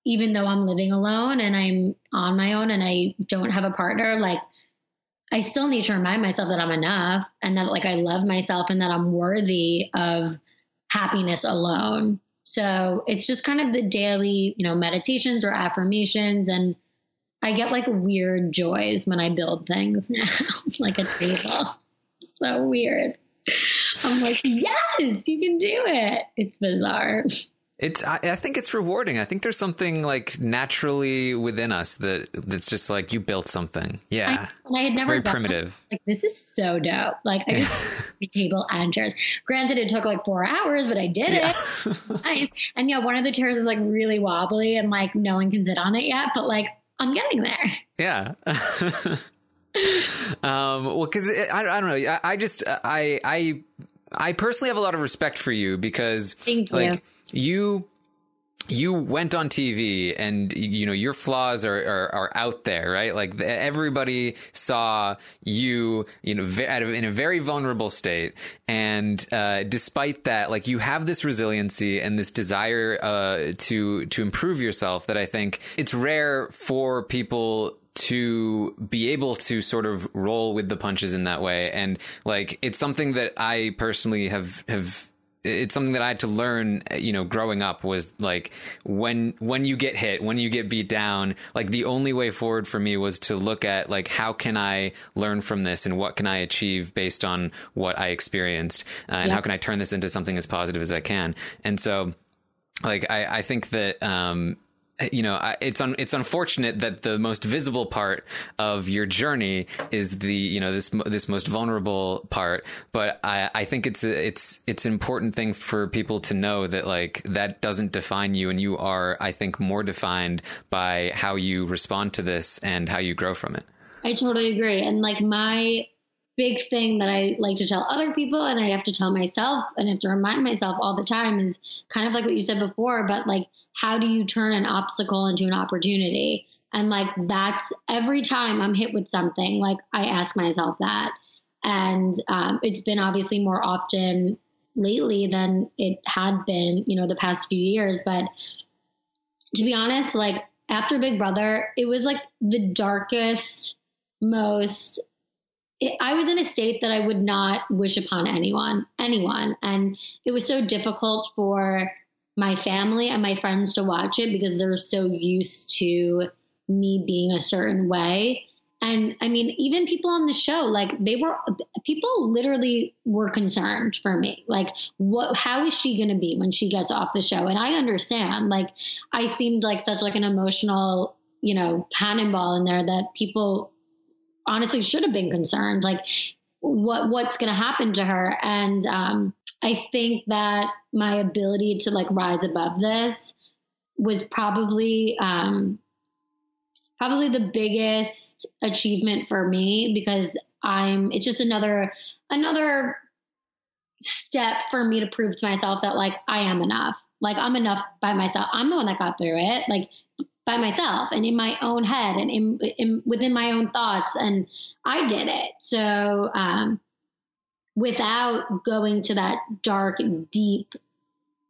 even though I'm living alone and I'm on my own and I don't have a partner, like I still need to remind myself that I'm enough and that like I love myself and that I'm worthy of happiness alone. So it's just kind of the daily, you know, meditations or affirmations. And I get like weird joys when I build things now, like a table. so weird. I'm like, yes, you can do it. It's bizarre. It's. I, I, think it's rewarding. I think there's something like naturally within us that that's just like you built something. Yeah, I, I had it's never very primitive. Like this is so dope. Like I just the table and chairs. Granted, it took like four hours, but I did yeah. it. nice. And yeah, one of the chairs is like really wobbly, and like no one can sit on it yet. But like I'm getting there. Yeah. um. Well, because I, I don't know. I, I just I I I personally have a lot of respect for you because Thank like. You you you went on TV and you know your flaws are, are, are out there, right? Like everybody saw you, you know, in a very vulnerable state, and uh, despite that, like you have this resiliency and this desire uh, to to improve yourself that I think it's rare for people to be able to sort of roll with the punches in that way, and like it's something that I personally have have it's something that I had to learn, you know, growing up was like when when you get hit, when you get beat down, like the only way forward for me was to look at like how can I learn from this and what can I achieve based on what I experienced uh, and how can I turn this into something as positive as I can. And so like I, I think that um, Eh, you know, it's un, it's unfortunate that the most visible part of your journey is the you know this this most vulnerable part. But I, I think it's a, it's it's an important thing for people to know that like that doesn't define you, and you are I think more defined by how you respond to this and how you grow from it. I totally agree, and like my big thing that I like to tell other people and I have to tell myself and have to remind myself all the time is kind of like what you said before, but like, how do you turn an obstacle into an opportunity? And like, that's every time I'm hit with something, like, I ask myself that. And um, it's been obviously more often lately than it had been, you know, the past few years. But to be honest, like, after Big Brother, it was like the darkest, most I was in a state that I would not wish upon anyone, anyone. And it was so difficult for my family and my friends to watch it because they're so used to me being a certain way. And I mean, even people on the show, like they were, people literally were concerned for me. Like, what, how is she going to be when she gets off the show? And I understand, like, I seemed like such like an emotional, you know, cannonball in there that people honestly should have been concerned. Like, what, what's going to happen to her? And, um, I think that my ability to like rise above this was probably, um, probably the biggest achievement for me because I'm it's just another another step for me to prove to myself that like I am enough. Like I'm enough by myself. I'm the one that got through it. Like by myself and in my own head and in, in within my own thoughts and I did it. So um without going to that dark deep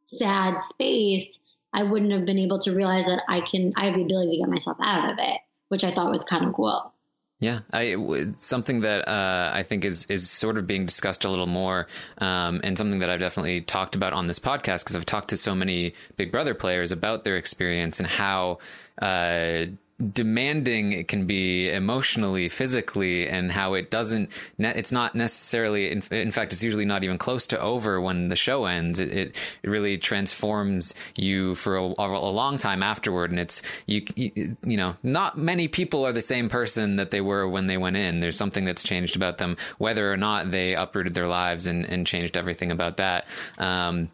sad space I wouldn't have been able to realize that I can, I have the ability to get myself out of it, which I thought was kind of cool. Yeah, I something that uh, I think is is sort of being discussed a little more, um, and something that I've definitely talked about on this podcast because I've talked to so many Big Brother players about their experience and how uh, demanding it can be emotionally, physically, and how it doesn't. It's not necessarily. In, in, fact, it's usually not even close to over when the show ends. It it, it really transforms you for a, a, long time afterward, and it's you, you. You know, not many people are the same person that they were when they went in. There's something that's changed about them, whether or not they uprooted their lives and and changed everything about that. Um,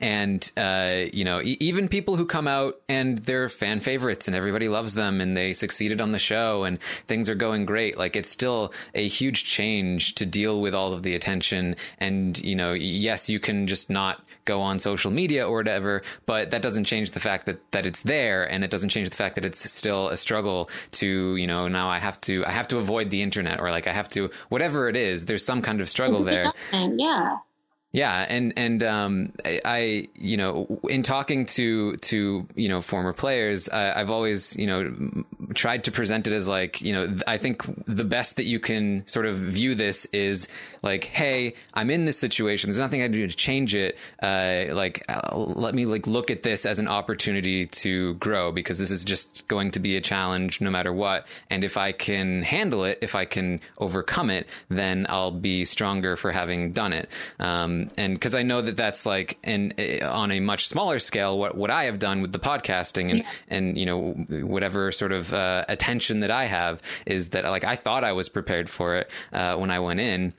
and uh, you know e- even people who come out and they're fan favorites and everybody loves them and they succeeded on the show and things are going great like it's still a huge change to deal with all of the attention. And you know yes you can just not go on social media or whatever but that doesn't change the fact that that it's there and it doesn't change the fact that it's still a struggle to you know now I have to I have to avoid the internet or like I have to whatever it is there's some kind of struggle there. yeah yeah, and and um, I, you know in talking to to you know former players, I, I've always you know tried to present it as like you know I think the best that you can sort of view this is like, hey, I'm in this situation. There's nothing I can do to change it. Uh, like, uh, let me like look at this as an opportunity to grow because this is just going to be a challenge no matter what. And if I can handle it, if I can overcome it, then I'll be stronger for having done it. Um, and because I know that that's like in uh, on a much smaller scale what what I have done with the podcasting and yeah. and you know whatever sort of uh, attention that I have is that like I thought I was prepared for it uh, when I went in,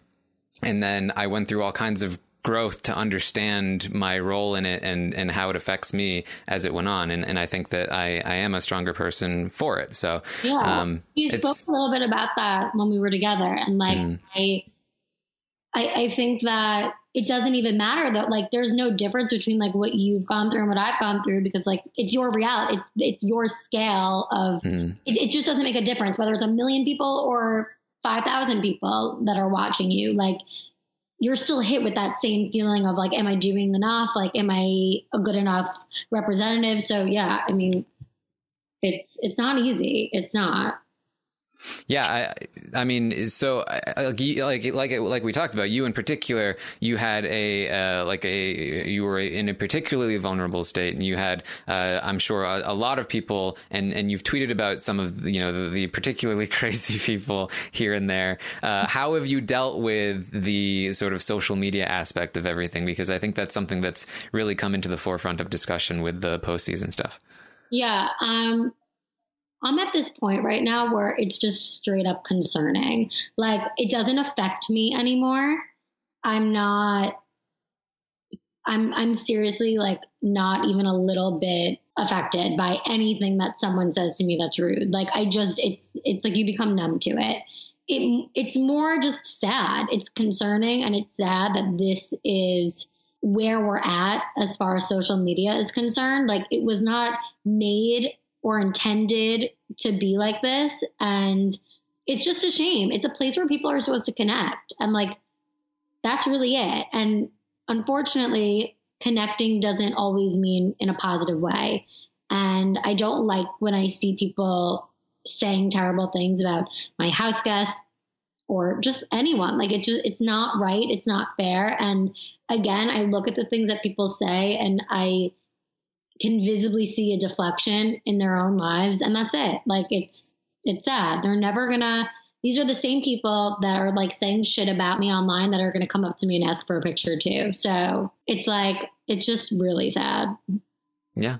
and then I went through all kinds of growth to understand my role in it and, and how it affects me as it went on. And, and I think that I, I am a stronger person for it. So, yeah, um, you spoke a little bit about that when we were together. And like, mm. I, I, I think that it doesn't even matter that like there's no difference between like what you've gone through and what I've gone through because like it's your reality. It's it's your scale of mm-hmm. it, it just doesn't make a difference whether it's a million people or five thousand people that are watching you. Like you're still hit with that same feeling of like, am I doing enough? Like, am I a good enough representative? So yeah, I mean, it's it's not easy. It's not. Yeah, I, I mean, so like like like we talked about, you in particular, you had a uh, like a you were in a particularly vulnerable state, and you had, uh, I'm sure, a, a, lot of people, and and you've tweeted about some of you know the, the particularly crazy people here and there. Uh, how have you dealt with the sort of social media aspect of everything? Because I think that's something that's really come into the forefront of discussion with the postseason stuff. Yeah, um, I'm at this point right now where it's just straight up concerning. Like it doesn't affect me anymore. I'm not I'm I'm seriously like not even a little bit affected by anything that someone says to me that's rude. Like I just it's it's like you become numb to it. It it's more just sad. It's concerning and it's sad that this is where we're at as far as social media is concerned. Like it was not made or intended to be like this. And it's just a shame. It's a place where people are supposed to connect. And like, that's really it. And unfortunately, connecting doesn't always mean in a positive way. And I don't like when I see people saying terrible things about my house guests or just anyone. Like it's just it's not right. It's not fair. And again, I look at the things that people say and I can visibly see a deflection in their own lives and that's it. Like it's it's sad. They're never gonna these are the same people that are like saying shit about me online that are to come up to me and ask for a picture too. So it's like, it's just really sad. Yeah.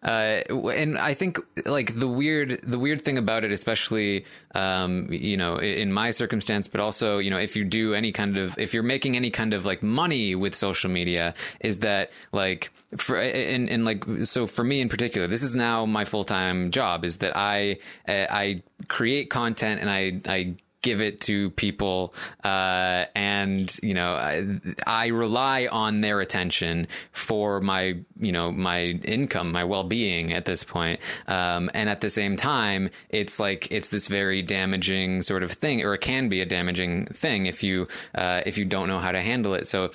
Uh, and I think like the weird, the weird thing about it, especially, um, you know, in my circumstance, but also, you know, if you do any kind of, if you're making any kind of like money with social media is that like for, and, and like, so for me in particular, this is now my full-time job is that I, I create content and I, I give it to people uh, and you know I, I, rely on their attention for my you know my income my well-being at this point. Um, and at the same time it's like it's this very damaging sort of thing or it can be a damaging thing if you uh, if you don't know how to handle it. So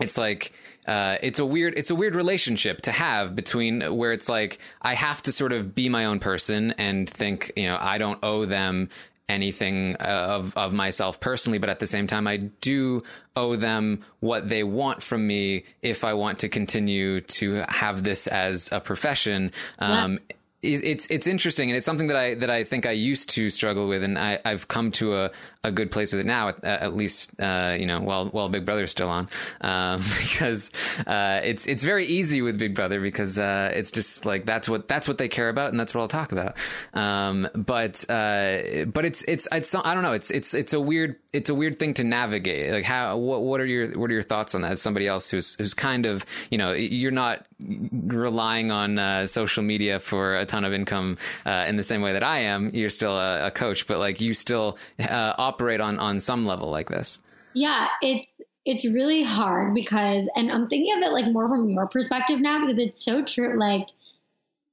it's like uh, it's a weird it's a weird relationship to have between where it's like I have to sort of be my own person and think you know I don't owe them anything of of myself personally, but at the same time, I do owe them what they want from me if I want to continue to have this as a profession. Um, yeah it's it's interesting and it's something that I that I think I used to struggle with and I, I've come to a, a good place with it now at, at least uh, you know while while Big Brother's still on um, because uh, it's it's very easy with Big Brother because uh, it's just like that's what that's what they care about and that's what I'll talk about. Um, but uh, but it's it's it's I don't know it's it's it's a weird it's a weird thing to navigate. Like how what what are your what are your thoughts on that as somebody else who's who's kind of you know you're not relying on uh, social media for a ton of income uh, in the same way that I am. You're still a, a coach, but like you still uh, operate on on some level like this. Yeah, it's it's really hard because, and I'm thinking of it like more from your perspective now because it's so true. Like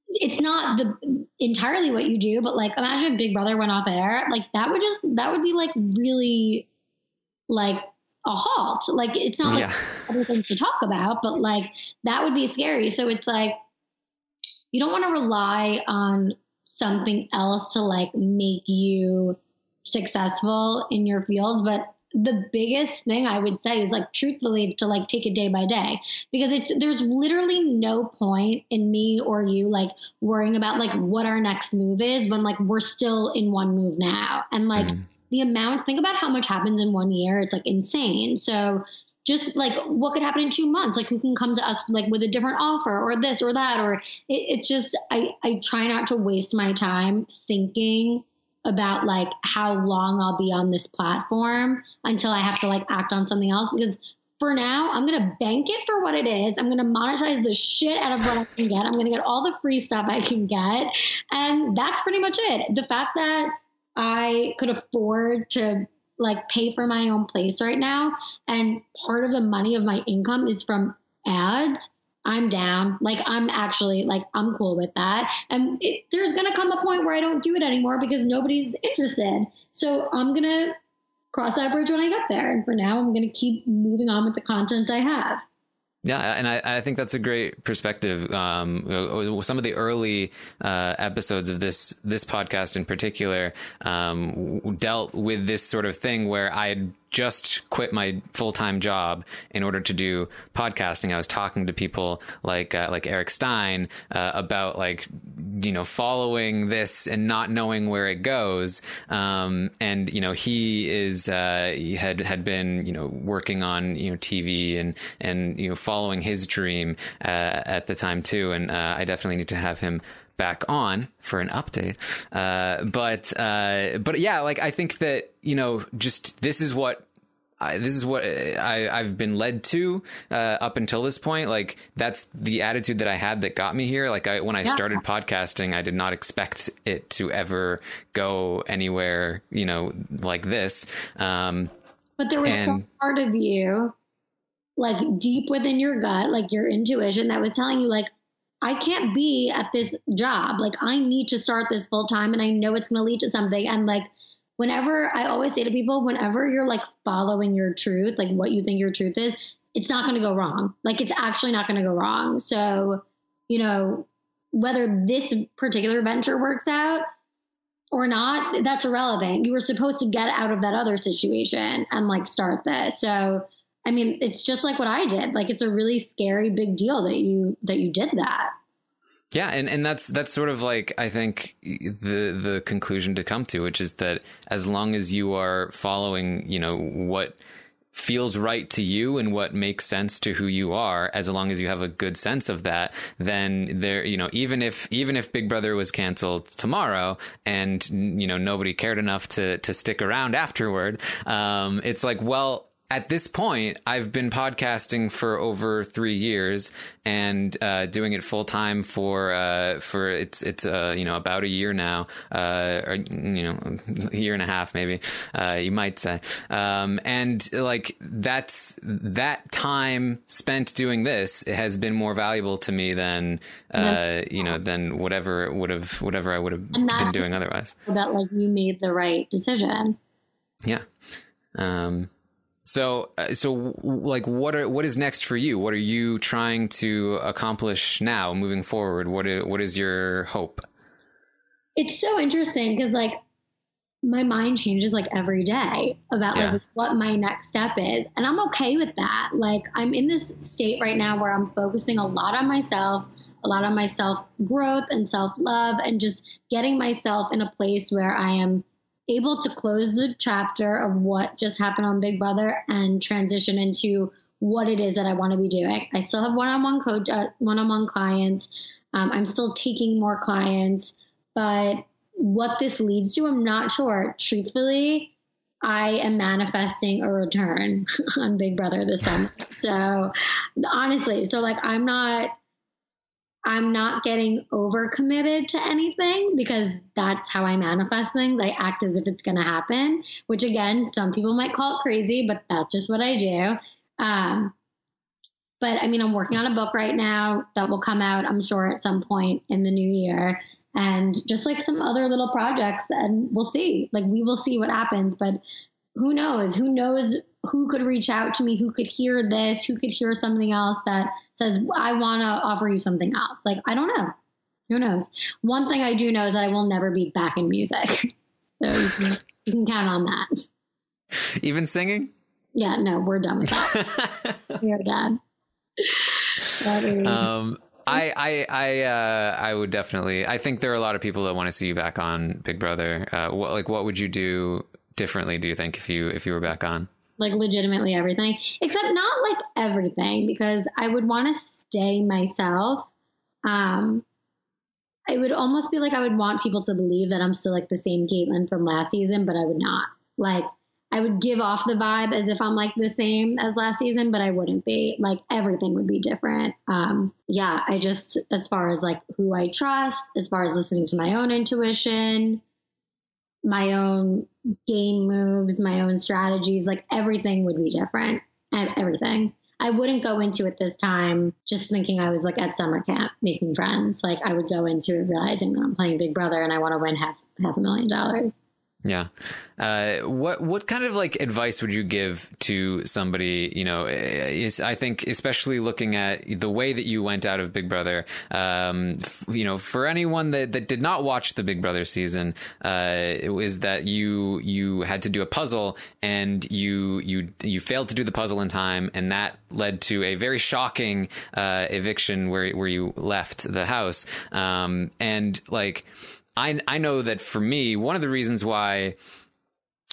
it's not the entirely what you do, but like imagine if Big Brother went off air, like that would just that would be like really like a halt. Like it's not like other things to talk about, but like that would be scary. So it's like you don't want to rely on something else to like make you successful in your fields, but the biggest thing I would say is like truthfully to like take it day by day because it's there's literally no point in me or you like worrying about like what our next move is when like we're still in one move now and like mm the amount, think about how much happens in one year. It's like insane. So just like what could happen in two months? Like who can come to us like with a different offer or this or that or it, it's just I, I try not to waste my time thinking about like how long i'll be on this platform until i have to like act on something else because for now i'm gonna bank it for what it is. I'm gonna monetize the shit out of what i can get. I'm gonna get all the free stuff i can get. And that's pretty much it. The fact that I could afford to like pay for my own place right now and part of the money of my income is from ads i'm down. Like i'm actually like i'm cool with that. And it, there's gonna come a point where i don't do it anymore because nobody's interested. So i'm gonna cross that bridge when i get there. And for now i'm gonna keep moving on with the content i have. Yeah, and I, I think that's a great perspective. Um, some of the early uh, episodes of this this podcast in particular um, dealt with this sort of thing where I had just quit my full time job in order to do podcasting. I was talking to people like uh, like Eric Stein uh, about like you know following this and not knowing where it goes. Um, and you know he is uh, he had had been you know working on you know TV and and you know following his dream uh, at the time too. And uh, I definitely need to have him back on for an update. Uh, but uh, but yeah, like I think that you know, just this is what. I, this is what I, I've been led to uh, up until this point. Like that's the attitude that I had that got me here. Like I, when I yeah. started podcasting, I did not expect it to ever go anywhere, you know, like this. Um, but there was and, some part of you, like deep within your gut, like your intuition, that was telling you, like, I can't be at this job. Like, I need to start this full time and I know it's going to lead to something. And like, whenever I always say to people, whenever you're like following your truth, like what you think your truth is, it's not going to go wrong. Like, it's actually not going to go wrong. So, you know, whether this particular venture works out, or not, that's irrelevant. You were supposed to get out of that other situation and like start this. So, I mean, it's just like what I did. Like it's a really scary big deal that you that you did that. Yeah, and, and that's that's sort of like I think the the conclusion to come to, which is that as long as you are following, you know, what feels right to you and what makes sense to who you are as long as you have a good sense of that then there you know even if even if big brother was canceled tomorrow and you know nobody cared enough to to stick around afterward um, it's like well at this point, I've been podcasting for over three years and uh, doing it full time for uh, for it's it's uh, you know about a year now, uh, or you know a year and a half maybe uh, you might say, um, and like that's that time spent doing this has been more valuable to me than uh, you know than whatever would have whatever I would have been doing otherwise. That like you made the right decision. Yeah. Um, so, uh, so like, what are what is next for you? What are you trying to accomplish now, moving forward? What is, what is your hope? It's so interesting because like my mind changes like every day about yeah. like what my next step is, and I'm okay with that. Like I'm in this state right now where I'm focusing a lot on myself, a lot on my self growth and self love, and just getting myself in a place where I am able to close the chapter of what just happened on Big Brother and transition into what it is that I want to be doing. I still have one-on-one coach, uh, one-on-one clients. Um, I'm still taking more clients, but what this leads to, I'm not sure. Truthfully, I am manifesting a return on Big Brother this summer. so honestly, so like I'm not I'm not getting overcommitted to anything because that's how I manifest things. I act as if it's going to happen, which again, some people might call it crazy, but that's just what I do. Um, but I mean, I'm working on a book right now that will come out, I'm sure, at some point in the new year. And just like some other little projects, and we'll see. Like, we will see what happens. But who knows? Who knows who could reach out to me, who could hear this, who could hear something else that says, I want to offer you something else. Like, I don't know. Who knows? One thing I do know is that I will never be back in music. so you can, you can count on that. Even singing? Yeah, no, we're done with that. we are done. Um, I I I uh, I would definitely. I think there are a lot of people that want to see you back on Big Brother. Uh, what like what would you do differently? Do you think if you if you were back on? Like legitimately everything, except not like everything because I would want to stay myself. Um, it would almost be like I would want people to believe that I'm still like the same Kaitlyn from last season, but I would not. Like I would give off the vibe as if I'm like the same as last season, but I wouldn't be. Like everything would be different. Um, yeah, I just as far as like who I trust, as far as listening to my own intuition, my own game moves, my own strategies, like everything would be different. And Everything. I wouldn't go into it this time just thinking I was like at summer camp making friends. Like I would go into it realizing that I'm playing Big Brother and I want to win half half a million dollars. Yeah. Uh, what what kind of like advice would you give to somebody? You know, is I think especially looking at the way that you went out of Big Brother. Um, f- you know, for anyone that, that did not watch the Big Brother season, uh, was that you you had to do a puzzle and you you you failed to do the puzzle in time, and that led to a very shocking uh, eviction where where you left the house. Um, and like I I know that for me, one of the reasons why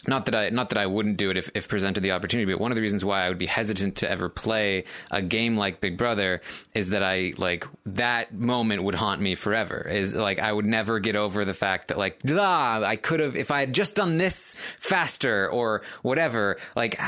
not that I not that I wouldn't do it if, if presented the opportunity, but one of the reasons why I would be hesitant to ever play a game like Big Brother is that I like that moment would haunt me forever. Is like I would never get over the fact that like ah I could have if I had just done this faster or whatever. Like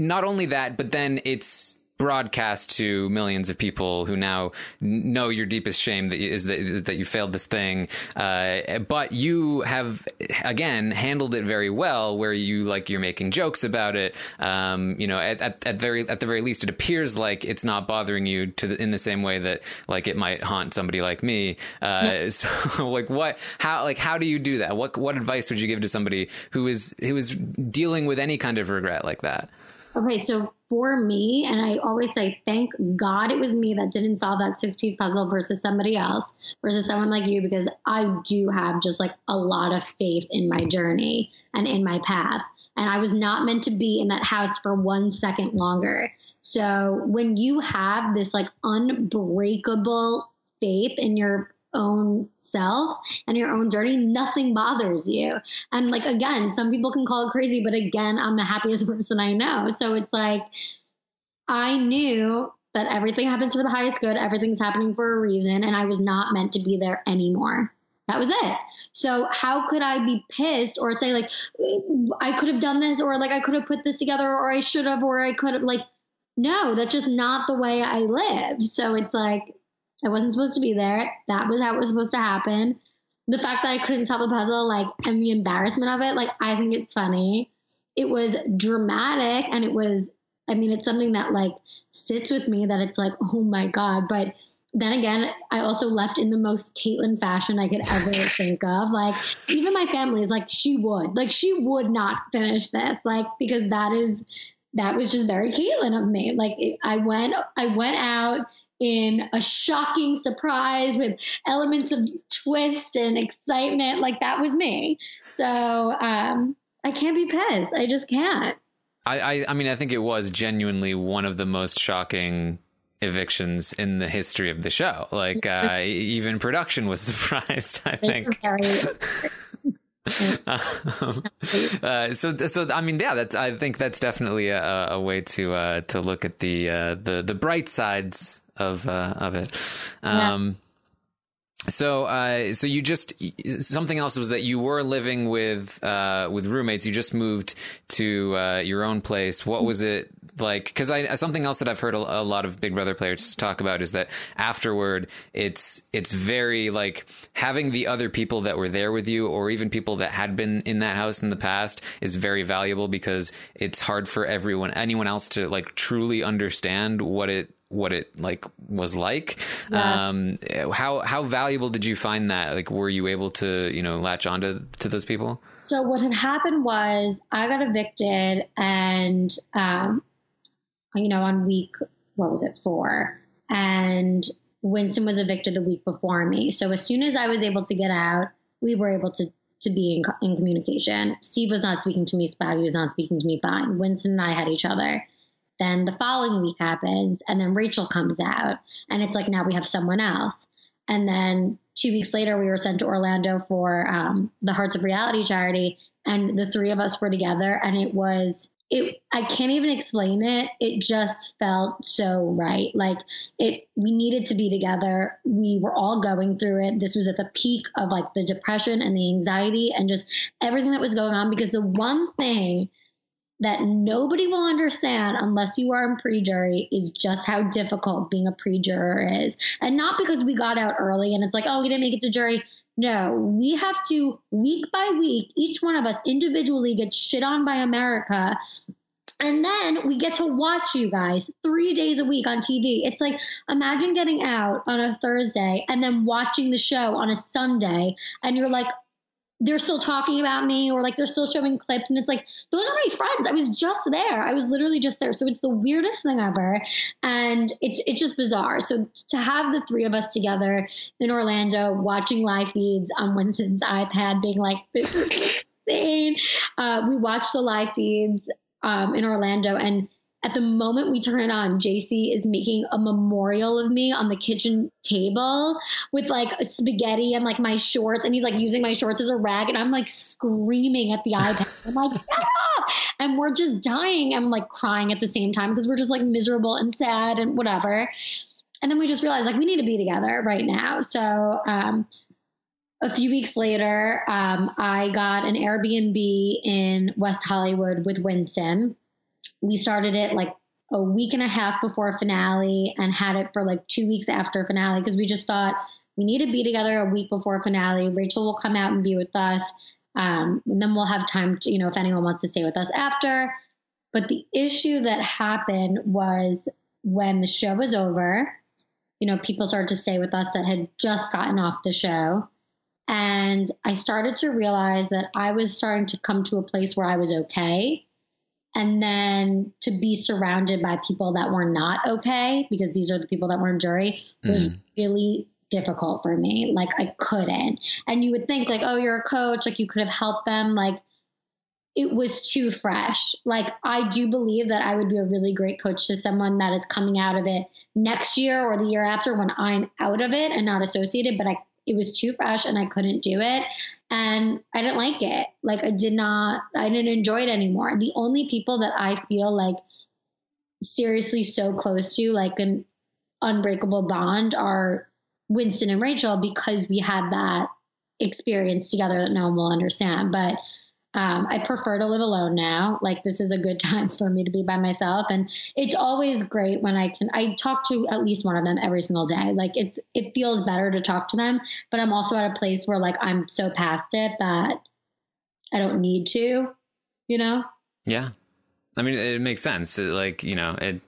not only that, but then it's broadcast to millions of people who now know your deepest shame that you, is that, that you failed this thing. Uh, but you have again handled it very well, where you like you're making jokes about it. Um, you know, at, at, at, very at the very least, it appears like it's not bothering you to the, in the same way that like it might haunt somebody like me. Uh, So like what how like how do you do that? What what advice would you give to somebody who is who is dealing with any kind of regret like that? Okay, so for me, and I always say, thank God it was me that didn't solve that six piece puzzle versus somebody else versus someone like you, because I do have just like a lot of faith in my journey and in my path. And I was not meant to be in that house for one second longer. So when you have this like unbreakable faith in your own self and your own journey, nothing bothers you. And like, again, some people can call it crazy, but again, I'm the happiest person I know. So it's like, I knew that everything happens for the highest good, everything's happening for a reason, and I was not meant to be there anymore. That was it. So how could I be pissed or say like I could have done this or like I could have put this together or I should have or I could have like no, that's just not the way I live. So it's like I wasn't supposed to be there. That was how it was supposed to happen. The fact that I couldn't solve the puzzle, like, and the embarrassment of it, like, I think it's funny. It was dramatic and it was, I mean, it's something that like sits with me that it's like, oh my God. But then again, I also left in the most Kaitlyn fashion I could ever think of. Like, even my family is like, she would, like, she would not finish this, like, because that is, that was just very Kaitlyn of me. Like, I went, I went out in a shocking surprise with elements of twist and excitement. Like that was me. So um, I can't be pissed. I just can't. I, I, I mean, I think it was genuinely one of the most shocking evictions in the history of the show. Like uh, even production was surprised. I think. um, uh, so, so I mean, yeah, that's. I think that's definitely a, a way to uh, to look at the uh, the the bright sides of uh, of it. Um, yeah. So, uh, so you just something else was that you were living with uh, with roommates. You just moved to uh, your own place. What was it like? Because I something else that I've heard a, a, lot of Big Brother players talk about is that afterward, it's it's very like having the other people that were there with you, or even people that had been in that house in the past, is very valuable because it's hard for everyone, anyone else, to like truly understand what it what it like was like. Yeah. Um, how how valuable did you find that? Like, were you able to you know latch onto to those people? So what had happened was I got evicted, and um, you know, on week what was it four, and Winston was evicted the week before me. So as soon as I was able to get out, we were able to to be in, in communication. Steve was not speaking to me. Swaggy was not speaking to me. Fine. Winston and I had each other. Then the following week happens, and then Rachel comes out, and it's like now we have someone else. And then two weeks later, we were sent to Orlando for um, the Hearts of Reality charity, and the three of us were together, and it was it. I can't even explain it. It just felt so right. Like it, we needed to be together. We were all going through it. This was at the peak of like the depression and the anxiety and just everything that was going on. Because the one thing that nobody will understand unless you are in pre-jury is just how difficult being a pre-juror is. And not because we got out early and it's like, oh, we didn't make it to jury. No, we have to week by week, each one of us individually gets shit on by America. And then we get to watch you guys three days a week on TV. It's like, imagine getting out on a Thursday and then watching the show on a Sunday, and you're like, they're still talking about me or like they're still showing clips and it's like those are my friends. I was just there. I was literally just there. So it's the weirdest thing ever and it's it's just bizarre. So to have the three of us together in orlando watching live feeds on winston's ipad being like this is insane. Uh, we watched the live feeds um, in orlando and at the moment we turn it on, JC is making a memorial of me on the kitchen table with like spaghetti and like my shorts. And he's like using my shorts as a rag. And I'm like screaming at the iPad. I'm like, get up! And we're just dying. I'm like crying at the same time because we're just like miserable and sad and whatever. And then we just realized like we need to be together right now. So, um, a few weeks later, um, I got an Airbnb in West Hollywood with Winston we started it like a week and a half before finale and had it for like two weeks after finale because we just thought we need to be together a week before finale. Rachel will come out and be with us. Um, and then we'll have time to, you know, if anyone wants to stay with us after. But the issue that happened was when the show was over, you know, people started to stay with us that had just gotten off the show. And I started to realize that I was starting to come to a place where I was okay and then to be surrounded by people that were not okay because these are the people that were in jury was Mhm. really difficult for me. Like i couldn't. And you would think like oh you're a coach like you could have helped them. Like it was too fresh. Like i do believe that i would be a really great coach to someone that is coming out of it next year or the year after when i'm out of it and not associated but i it was too fresh and i couldn't do it and I didn't like it. Like I did not, I didn't enjoy it anymore. The only people that I feel like seriously so close to, like an unbreakable bond, are Winston and Rachel because we had that experience together that no one will understand. But um, I prefer to live alone now. Like this is a good time for me to be by myself, and it's always great when I can. I talk to at least one of them every single day. Like it's it feels better to talk to them, but I'm also at a place where like I'm so past it that I don't need to. You know? Yeah, I mean, it makes sense. It, like you know, it.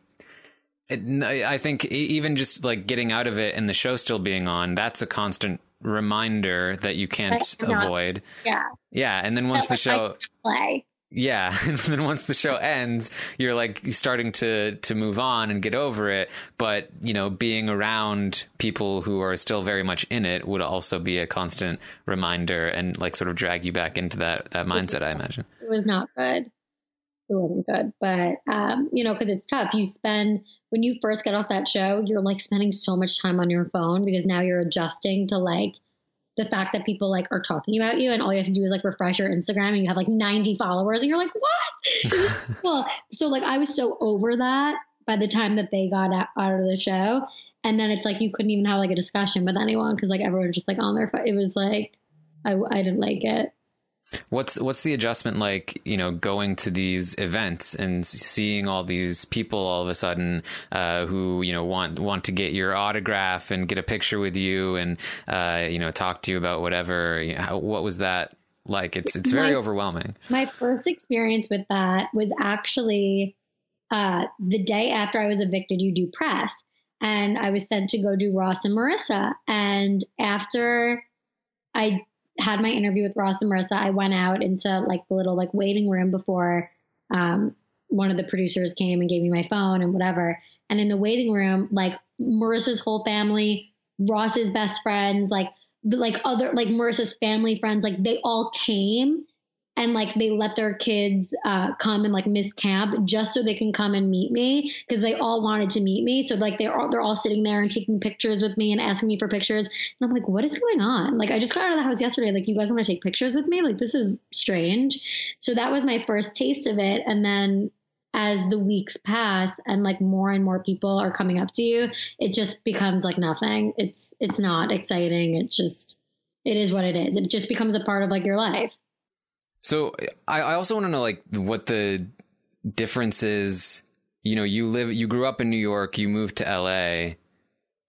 It, I think even just like getting out of it and the show still being on, that's a constant reminder that you can't avoid. Yeah. Yeah, and then once the show, play. yeah, and then once the show ends, you're like starting to to move on and get over it. But you know, being around people who are still very much in it would also be a constant reminder and like sort of drag you back into that that mindset. I imagine. it was not good. It wasn't good, but um, you know, because it's tough. You spend when you first get off that show, you're like spending so much time on your phone because now you're adjusting to like the fact that people like are talking about you, and all you have to do is like refresh your Instagram, and you have like 90 followers, and you're like, what? well, so like I was so over that by the time that they got out, out of the show, and then it's like you couldn't even have like a discussion with anyone because like everyone was just like on their phone. It was like I, I didn't like it. What's what's the adjustment like? You know, going to these events and seeing all these people all of a sudden uh, who you know want want to get your autograph and get a picture with you and uh, you know talk to you about whatever. You know, how, what was that like? It's it's very My- overwhelming. My first experience with that was actually uh, the day after I was evicted. You do press, and I was sent to go do Ross and Marissa. And after I had my interview with Ross and Marissa, I went out into like the little like waiting room before um, one of the producers came and gave me my phone and whatever. And in the waiting room, like Marissa's whole family, Ross's best friends, like like other like Marissa's family friends, like they all came and like they let their kids uh, come and like miss camp just so they can come and meet me because they all wanted to meet me. So like they're all, they're all sitting there and taking pictures with me and asking me for pictures. And I'm like, what is going on? Like I just got out of the house yesterday. Like you guys want to take pictures with me? Like this is strange. So that was my first taste of it. And then as the weeks pass and like more and more people are coming up to you, it just becomes like nothing. It's it's not exciting. It's just it is what it is. It just becomes a part of like your life. So I, I also want to know like what the difference is. You know, you live, you grew up in New York, you moved to LA.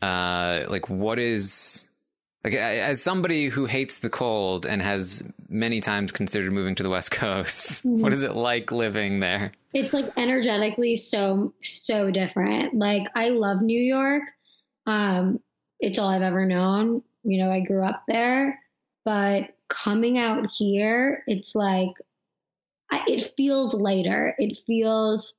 Uh, like what is like as somebody who hates the cold and has many times considered moving to the West Coast, what is it like living there? it's like energetically so so different like i love new york um it's all i've ever known you know i grew up there but coming out here it's like it feels lighter. It feels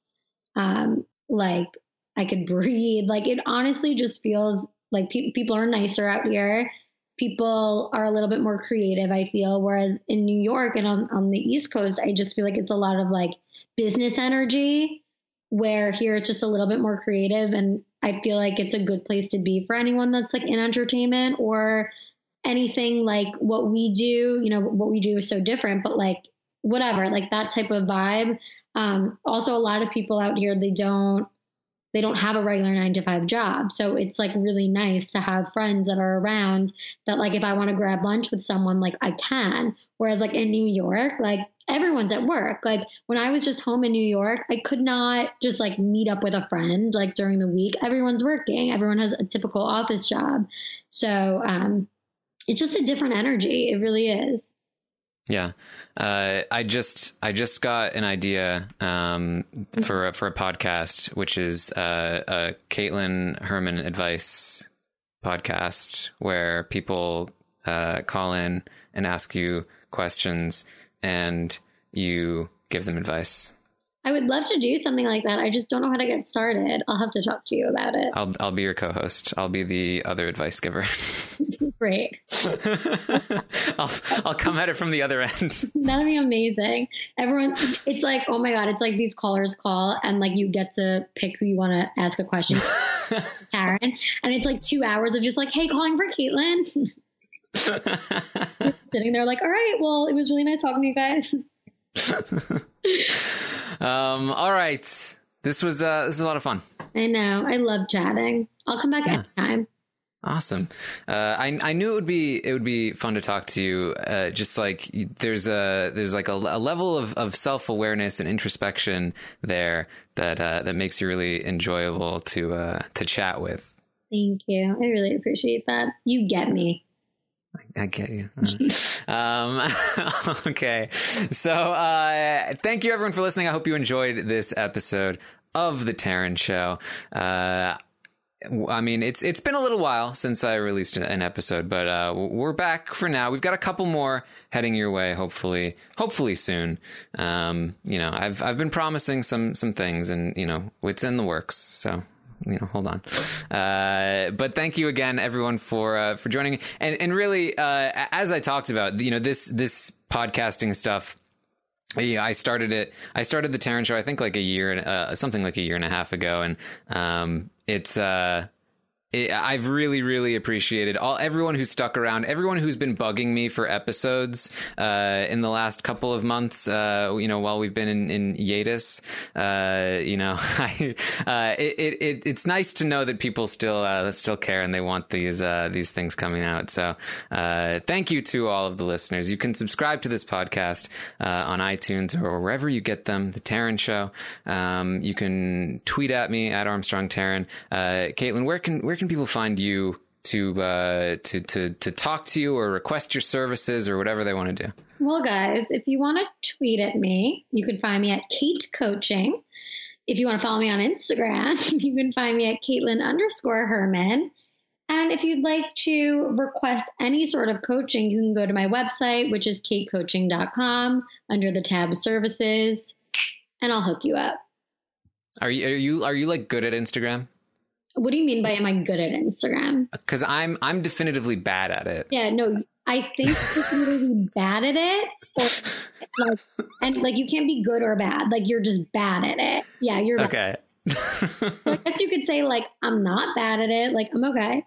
um like i could breathe. Like it honestly just feels like pe- people are nicer out here. People are a little bit more creative i feel. Whereas in new york and on, on the east coast i just feel like it's a lot of like business energy where here it's just a little bit more creative and i feel like it's a good place to be for anyone that's like in entertainment or anything like what we do you know what we do is so different but like whatever like that type of vibe. Um also a lot of people out here they don't they don't have a regular nine to five job. So it's like really nice to have friends that are around that like if i want to grab lunch with someone like i can. Whereas like in new york like everyone's at work. Like when i was just home in new york i could not just like meet up with a friend like during the week. Everyone's working. Everyone has a typical office job. So um it's just a different energy. It really is. Yeah, uh, I just I just got an idea um, for a, for a podcast, which is uh, a Kaitlyn Herman advice podcast, where people uh, call in and ask you questions, and you give them advice. I would love to do something like that. I just don't know how to get started. I'll have to talk to you about it. I'll I'll be your co-host. I'll be the other advice giver. Great. I'll I'll come at it from the other end. That'd be amazing. Everyone, it's like, oh my God, it's like these callers call and like you get to pick who you want to ask a question. Karen. And it's like two hours of just like, hey, calling for Kaitlyn. Sitting there like, all right, well, it was really nice talking to you guys. um, all right. This was uh this was a lot of fun. I know. I love chatting. I'll come back Yeah. anytime. Awesome. Uh, I I knew it would be it would be fun to talk to you. Uh, just like there's a there's like a, a level of, of self awareness and introspection there that uh, that makes you really enjoyable to uh, to chat with. Thank you. I really appreciate that. You get me. I get you. um, okay. So, uh, thank you everyone for listening. I hope you enjoyed this episode of the Taran Show. Uh, I mean, it's it's been a little while since I released an episode, but uh, we're back for now. We've got a couple more heading your way, hopefully, hopefully soon. Um, you know, I've I've been promising some some things, and you know, it's in the works. So you know, hold on. Uh, but thank you again, everyone, for uh, for joining. And and really, uh, as I talked about, you know, this this podcasting stuff. Yeah, I started it. I started the Taran Show. I think like a year, uh, something like a year and a half ago, and um, it's. Uh, it, I've really, really appreciated all everyone who's stuck around, everyone who's been bugging me for episodes uh, in the last couple of months. Uh, you know, while we've been in, in hiatus, uh, you know, I, uh, it, it, it it's nice to know that people still uh, still care and they want these uh, these things coming out. So, thank you to all of the listeners. You can subscribe to this podcast on iTunes or wherever you get them. The Taran Show. Um, you can tweet at me at Armstrong Taran. Kaitlyn, where can where can people find you to uh, to to to talk to you or request your services or whatever they want to do? Well, guys, if you want to tweet at me, you can find me at Kate Coaching. If you want to follow me on Instagram, you can find me at Kaitlyn underscore Herman. And if you'd like to request any sort of coaching, you can go to my website, which is katecoaching.com under the tab services, and I'll hook you up. Are you are you are you like good at Instagram? What do you mean by am I good at Instagram? Because I'm I'm definitively bad at it. Yeah, no, I think you can either be bad at it or like, and like you can't be good or bad. Like you're just bad at it. Yeah, you're. Okay. So I guess you could say like I'm not bad at it. Like I'm okay.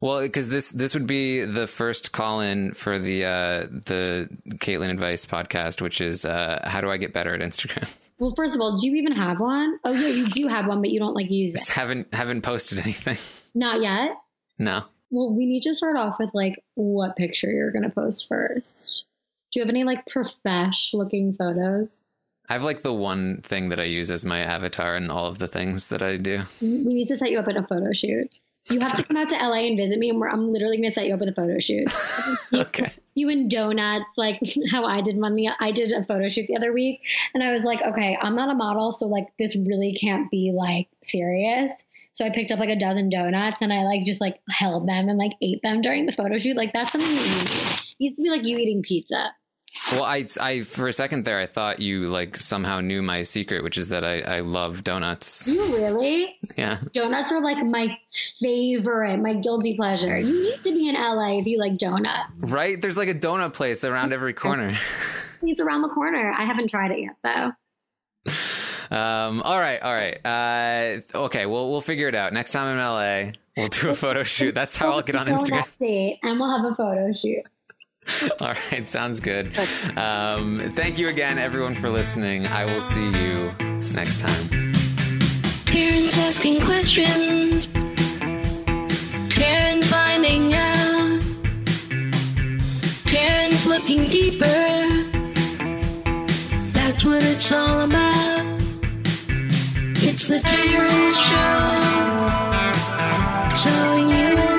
Well, because this this would be the first call in for the uh, the Kaitlyn Advice podcast, which is uh, how do I get better at Instagram? Well, first of all, do you even have one? Oh yeah, you do have one, but you don't like use Just it. haven't haven't posted anything. Not yet. No. Well, we need to start off with like what picture you're gonna post first. Do you have any like profesh looking photos? I have like the one thing that I use as my avatar and all of the things that I do. We need to set you up in a photo shoot. You have to come out to LA and visit me, and we're, I'm literally going to set you up at a photo shoot. Okay. You and donuts, like how I did one. The I did a photo shoot the other week, and I was like, okay, I'm not a model, so like this really can't be like serious. So I picked up like a dozen donuts, and I like just like held them and like ate them during the photo shoot. Like that's something that you need. It used to be like you eating pizza. Well, I, I for a second there, I thought you like somehow knew my secret, which is that I, I love donuts. You really? Yeah. Donuts are like my favorite, my guilty pleasure. You need to be in LA if you like donuts. Right? There's like a donut place around every corner. He's around the corner. I haven't tried it yet though. Um, all right, all right. Uh, okay, we'll we'll figure it out. Next time I'm in LA, we'll do a photo shoot. That's how I'll get on Instagram. Date, and we'll have a photo shoot. All right, sounds good. Um, thank you again, everyone, for listening. I will see you next time. Taran's asking questions. Taran's finding out. Taran's looking deeper. That's what it's all about. It's the Karen Show. So you